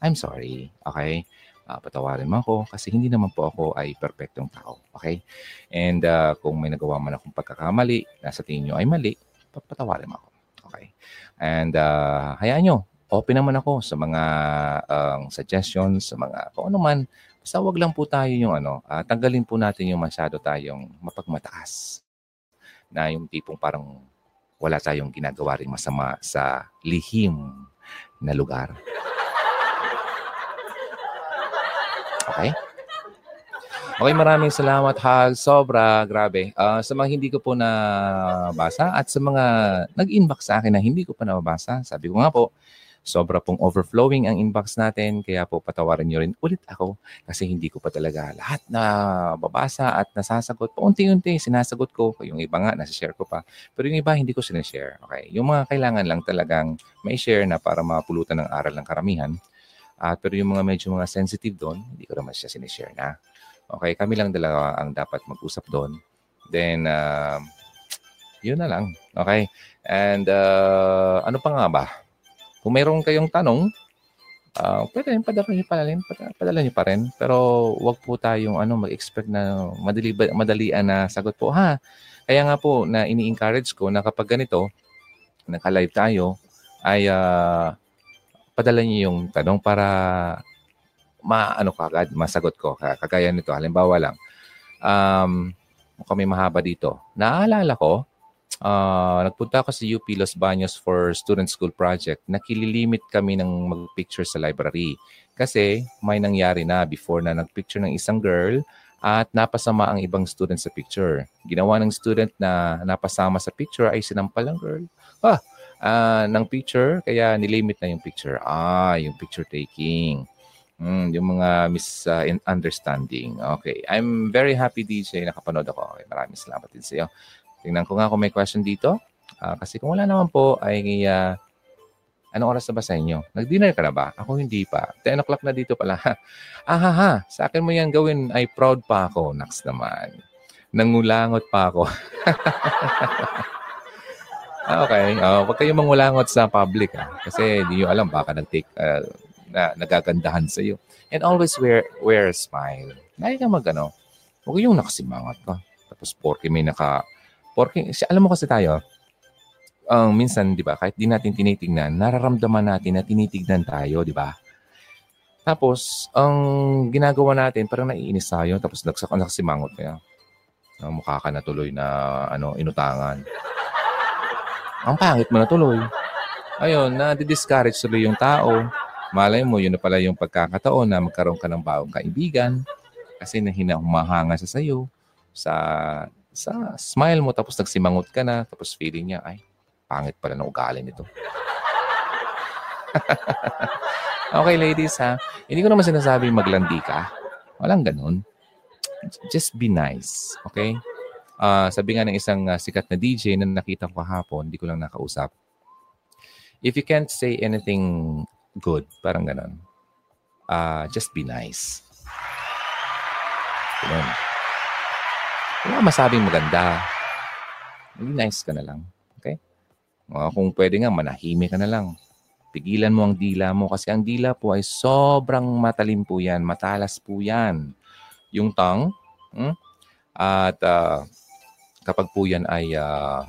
I'm sorry. Okay? Uh, patawarin mo ako kasi hindi naman po ako ay perfectong tao. Okay? And uh, kung may nagawa man akong pagkakamali na sa tingin nyo ay mali, patawarin mo ako. Okay? And uh, hayaan nyo, open naman ako sa mga uh, suggestions, sa mga kung ano man Basta wag lang po tayo yung ano, uh, tanggalin po natin yung masyado tayong mapagmataas. Na yung tipong parang wala tayong ginagawa rin masama sa lihim na lugar. Okay? Okay, maraming salamat, Hal. Sobra, grabe. Uh, sa mga hindi ko po nabasa at sa mga nag-inbox sa akin na hindi ko pa nababasa, sabi ko nga po, sobra pong overflowing ang inbox natin. Kaya po patawarin nyo rin ulit ako kasi hindi ko pa talaga lahat na babasa at nasasagot. Paunti-unti sinasagot ko. Yung iba nga, nasa-share ko pa. Pero yung iba, hindi ko sinashare. Okay? Yung mga kailangan lang talagang may share na para mapulutan ng aral ng karamihan. At uh, pero yung mga medyo mga sensitive doon, hindi ko naman siya sinishare na. Okay, kami lang dalawa ang dapat mag-usap doon. Then, uh, yun na lang. Okay? And uh, ano pa nga ba? Kung mayroon kayong tanong, uh, pwede rin padala niyo pa rin, padala niyo pa rin. Pero wag po tayong ano, mag-expect na madali, madalian na sagot po. Ha, kaya nga po na ini-encourage ko na kapag ganito, naka-live tayo, ay uh, padala niyo yung tanong para maano ka agad, masagot ko. Kagaya nito, halimbawa lang, um, may mahaba dito. Naalala ko, uh, nagpunta ako sa UP Los Baños for student school project. Nakililimit kami ng mag-picture sa library. Kasi may nangyari na before na nag-picture ng isang girl at napasama ang ibang student sa picture. Ginawa ng student na napasama sa picture ay sinampal ng girl. Ah, uh, ng picture, kaya nilimit na yung picture. Ah, yung picture taking. Mm, yung mga misunderstanding. Okay. I'm very happy, DJ, nakapanood ako. Okay, maraming salamat din sa iyo. Tingnan ko nga kung may question dito. Uh, kasi kung wala naman po, ay uh, Anong oras na ba sa inyo? Nag-dinner ka na ba? Ako hindi pa. 10 o'clock na dito pala. (laughs) ah, ha. Sa akin mo yan gawin ay proud pa ako. Naks naman. Nangulangot pa ako. (laughs) okay. Uh, huwag kayong mangulangot sa public. Ha? Kasi hindi nyo alam baka nag-take, uh, na, nagagandahan sa iyo. And always wear wear a smile. Lagi ka mag ano. Huwag yung nakasimangat ka. Tapos porke may naka... Porke, alam mo kasi tayo, um, minsan, 'di ba, kahit di natin tinitingnan, nararamdaman natin na tinitignan tayo, 'di ba? Tapos, ang ginagawa natin, parang naiinis tayo, tapos nagsak nakasimangot kaya. Uh, mukha ka na tuloy na ano, inutangan. Ang pangit mo na tuloy. Ayun, na-discourage tuloy yung tao. Malay mo, yun na pala yung pagkakataon na magkaroon ka ng bagong kaibigan kasi nahina humahanga sa sayo sa sa smile mo tapos nagsimangot ka na tapos feeling niya ay pangit pala ng ugali nito. (laughs) okay, ladies, ha? Hindi ko naman sinasabi maglandi ka. Walang ganun. Just be nice, okay? Uh, sabi nga ng isang uh, sikat na DJ na nakita ko kahapon, hindi ko lang nakausap. If you can't say anything good, parang ganun, uh, just be nice. Ganun. Wala masabing maganda. Be nice ka na lang. Uh, kung pwede nga, manahimik ka na lang. Pigilan mo ang dila mo kasi ang dila po ay sobrang matalim po yan. Matalas po yan. Yung tongue. Hmm? At uh, kapag po yan ay uh,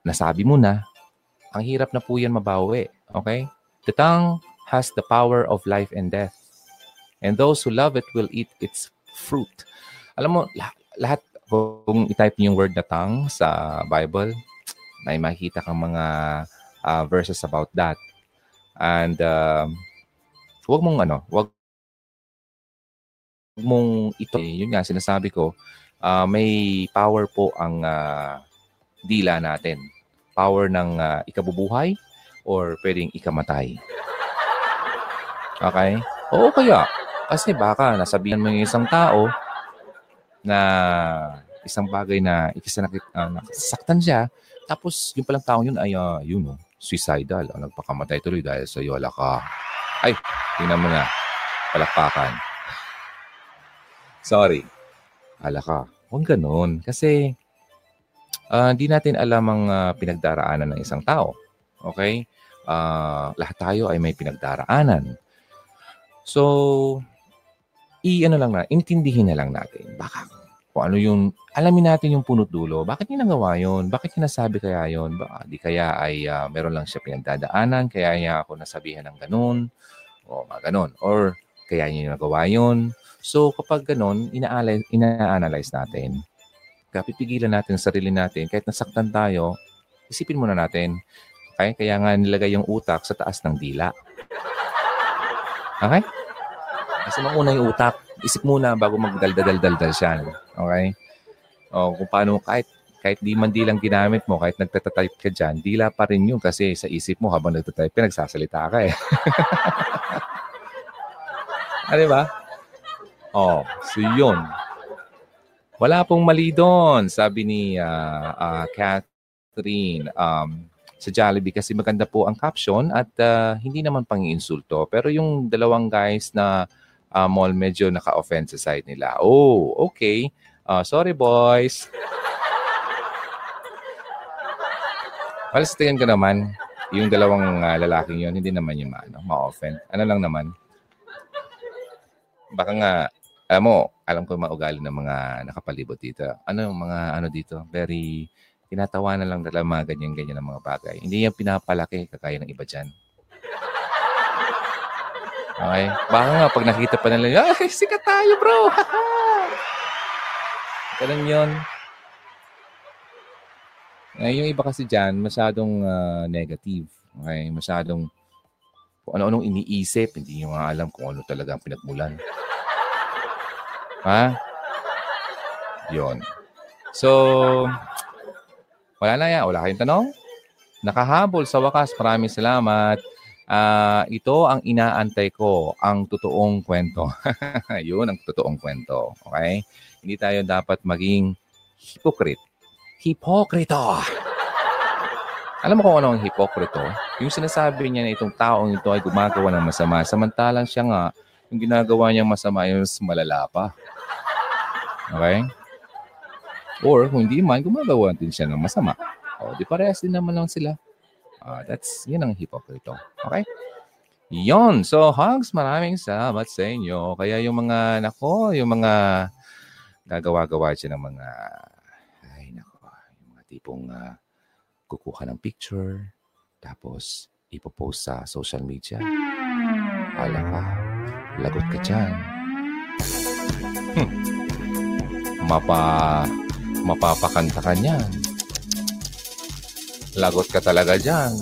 nasabi mo na, ang hirap na po yan mabawi. Okay? The tongue has the power of life and death. And those who love it will eat its fruit. Alam mo, lahat, lahat kung itype niyo yung word na tongue sa Bible, may makita kang mga uh, verses about that. And uh, wag mong ano, wag mong ito, yun nga sinasabi ko, uh, may power po ang uh, dila natin. Power ng uh, ikabubuhay or pwedeng ikamatay. Okay? Oo kaya. Kasi baka nasabihan mo yung isang tao na isang bagay na ikisanakit, uh, nasaktan siya, tapos, yung palang taong yun ay, uh, yun, oh, suicidal. Oh, nagpakamatay tuloy dahil sa yola ka. Ay, tingnan mo na. Palakpakan. Sorry. Ala ka. Huwag ganun. Kasi, hindi uh, natin alam ang uh, pinagdaraanan ng isang tao. Okay? Uh, lahat tayo ay may pinagdaraanan. So, i-ano lang na, intindihin na lang natin. Baka kung ano yung, alamin natin yung punot dulo. Bakit niya nagawa yun? Bakit niya nasabi kaya yun? Ba, di kaya ay uh, meron lang siya pinagdadaanan, kaya niya ako nasabihan ng ganun, o mga ganun. Or kaya niya nagawa yun. So kapag ganun, ina-analyze, natin. Kaya pipigilan natin sa sarili natin. Kahit nasaktan tayo, isipin muna natin. Okay? Kaya nga nilagay yung utak sa taas ng dila. Okay? Kasi mauna yung utak isip muna bago magdaldal-daldal siya. Okay? O kung paano kahit kahit di man di lang ginamit mo, kahit nagtatatype ka dyan, dila pa rin yun kasi sa isip mo habang nagtatatype ka, nagsasalita ka eh. (laughs) di ba? Oh, so yun. Wala pong mali doon, sabi ni uh, uh, Catherine um, sa Jollibee kasi maganda po ang caption at uh, hindi naman pang-insulto. Pero yung dalawang guys na uh, mall medyo naka-offend sa side nila. Oh, okay. Uh, sorry, boys. Well, sa tingin ko naman, yung dalawang uh, lalaking yon hindi naman yung ano, ma-offend. Ano lang naman. Baka nga, alam mo, alam ko maugali ng mga nakapalibot dito. Ano yung mga ano dito? Very, tinatawanan lang talaga mga ganyan-ganyan ng mga bagay. Hindi yan pinapalaki kagaya ng iba dyan. Okay? Baka nga, pag nakita pa nila, ay, sikat tayo, bro! (laughs) Ganun yun. Eh, yung iba kasi dyan, masyadong uh, negative. Okay? Masyadong kung ano-anong iniisip, hindi nyo nga alam kung ano talaga ang pinagmulan. Ha? Yon. So, wala na yan. Wala kayong tanong? Nakahabol sa wakas. Maraming salamat. Uh, ito ang inaantay ko, ang totoong kwento. (laughs) Yun ang totoong kwento. Okay? Hindi tayo dapat maging hypocrite. Hipokrito! Alam mo kung ano ang hipokrito? Yung sinasabi niya na itong taong ito ay gumagawa ng masama, samantalang siya nga, yung ginagawa niyang masama ay mas malala pa. Okay? Or kung hindi man, gumagawa din siya ng masama. O, di parehas din naman lang sila. Uh, that's, yun ang hipokrito. Okay? Yon. So, hugs, maraming salamat sa inyo. Kaya yung mga, nako, yung mga gagawa-gawa siya ng mga, ay, nako, yung mga tipong uh, kukuha ng picture, tapos ipopost sa social media. Wala ka, lagot ka dyan. Hmm. Mapa, mapapakanta ka niyan. Lagot ka talaga dyan.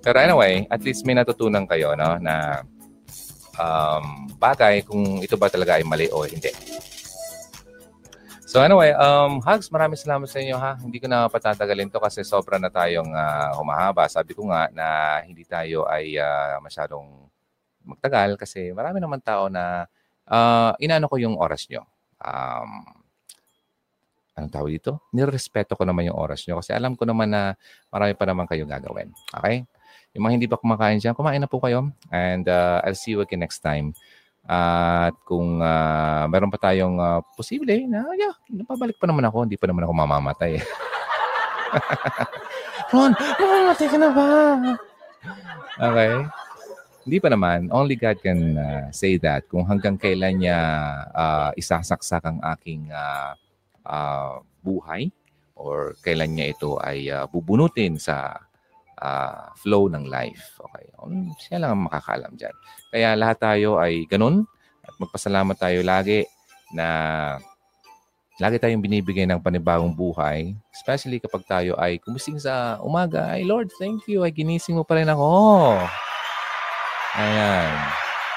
Pero anyway, at least may natutunan kayo no, na um, bagay kung ito ba talaga ay mali o hindi. So anyway, um, Hugs, maraming salamat sa inyo ha. Hindi ko na patatagalin to kasi sobra na tayong uh, humahaba. Sabi ko nga na hindi tayo ay uh, masyadong magtagal kasi marami naman tao na uh, inaano ko yung oras nyo. Um, anong tawag dito? Nirespeto ko naman yung oras nyo kasi alam ko naman na marami pa naman kayong gagawin. Okay? Yung mga hindi pa kumakain dyan, kumain na po kayo. And uh, I'll see you again next time. At kung uh, meron pa tayong uh, posible na, yeah, napabalik pa naman ako. Hindi pa naman ako mamamatay. (laughs) Ron, mamamatay ka na ba? Okay. Hindi pa naman. Only God can uh, say that. Kung hanggang kailan niya uh, isasaksak ang aking uh, uh, buhay or kailan niya ito ay uh, bubunutin sa uh, flow ng life. Okay. Um, siya lang ang makakaalam dyan. Kaya lahat tayo ay ganun at magpasalamat tayo lagi na lagi tayong binibigay ng panibagong buhay. Especially kapag tayo ay kumising sa umaga. Ay, Lord, thank you. Ay, ginising mo pa rin ako. Ayan.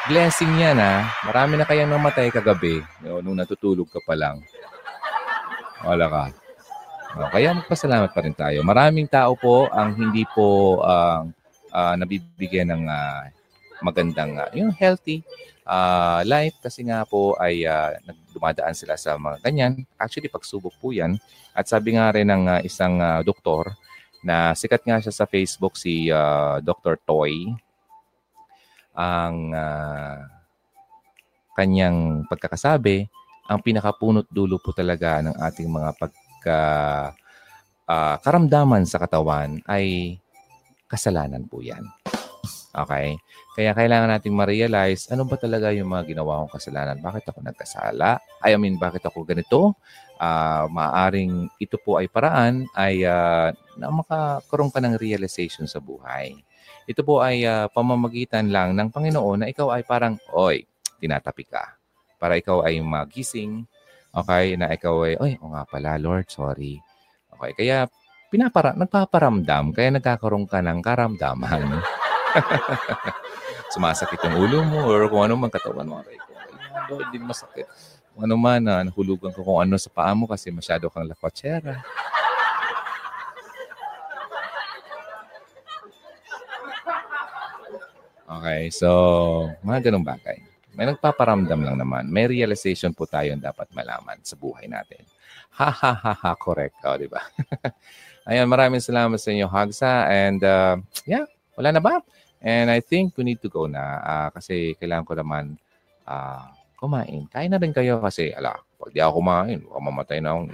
Blessing yan, ha. Marami na kayang namatay kagabi. No, nung natutulog ka pa lang. Wala ka. No, kaya magpasalamat pa rin tayo. Maraming tao po ang hindi po uh, uh, nabibigyan ng uh, magandang, uh, yung healthy uh, life kasi nga po ay uh, dumadaan sila sa mga ganyan. Actually, pagsubok po yan. At sabi nga rin ng uh, isang uh, doktor na sikat nga siya sa Facebook, si uh, Dr. Toy, ang uh, kanyang pagkakasabi, ang pinakapunot dulo po talaga ng ating mga pagka uh, karamdaman sa katawan ay kasalanan po yan. Okay? Kaya kailangan nating ma-realize ano ba talaga yung mga ginawa kong kasalanan. Bakit ako nagkasala? I mean, bakit ako ganito? Uh, maaring ito po ay paraan ay uh, na makakaroon ka ng realization sa buhay. Ito po ay uh, pamamagitan lang ng Panginoon na ikaw ay parang, oy, tinatapi ka. Para ikaw ay magising. Okay? Na ikaw ay, oy, o nga pala, Lord, sorry. Okay? Kaya pinapara, nagpaparamdam, kaya nagkakaroon ka ng karamdaman. (laughs) Sumasakit yung ulo mo or kung ano man katawan mo. Aray ko, Lord, hindi masakit. Kung ano man, uh, nahulugan ko kung ano sa paa mo kasi masyado kang lakwatsera. Okay, so mga ganong bagay. May nagpaparamdam lang naman. May realization po tayo dapat malaman sa buhay natin. Ha ha ha ha, correct. O, oh, di ba? (laughs) Ayan, maraming salamat sa inyo, Hagsa. And uh, yeah, wala na ba? And I think we need to go na uh, kasi kailangan ko naman uh, kumain. Kain na rin kayo kasi, ala, pag di ako kumain, baka mamatay na akong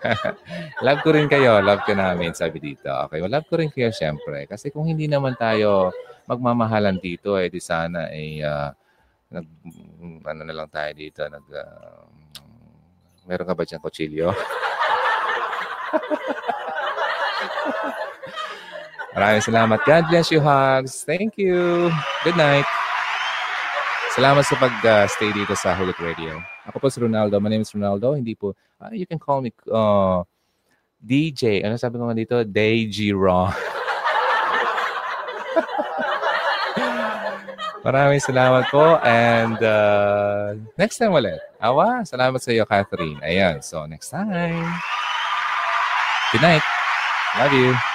(laughs) love ko rin kayo. Love ka namin, sabi dito. Okay, well, love ko rin kayo, syempre. Kasi kung hindi naman tayo magmamahalan dito, eh, di sana, eh, uh, nag, ano na lang tayo dito, nag, uh, meron ka ba dyan kutsilyo? (laughs) Maraming salamat. God bless you, Hugs. Thank you. Good night. Salamat sa pag-stay dito sa Hulot Radio. Ako po si Ronaldo. My name is Ronaldo. Hindi po, ah, you can call me uh, DJ. Ano sabi ko nga dito? DJ Raw. (laughs) Maraming salamat po. And uh, next time ulit. Awa, salamat sa iyo, Catherine. Ayan. So, next time. Good night. Love you.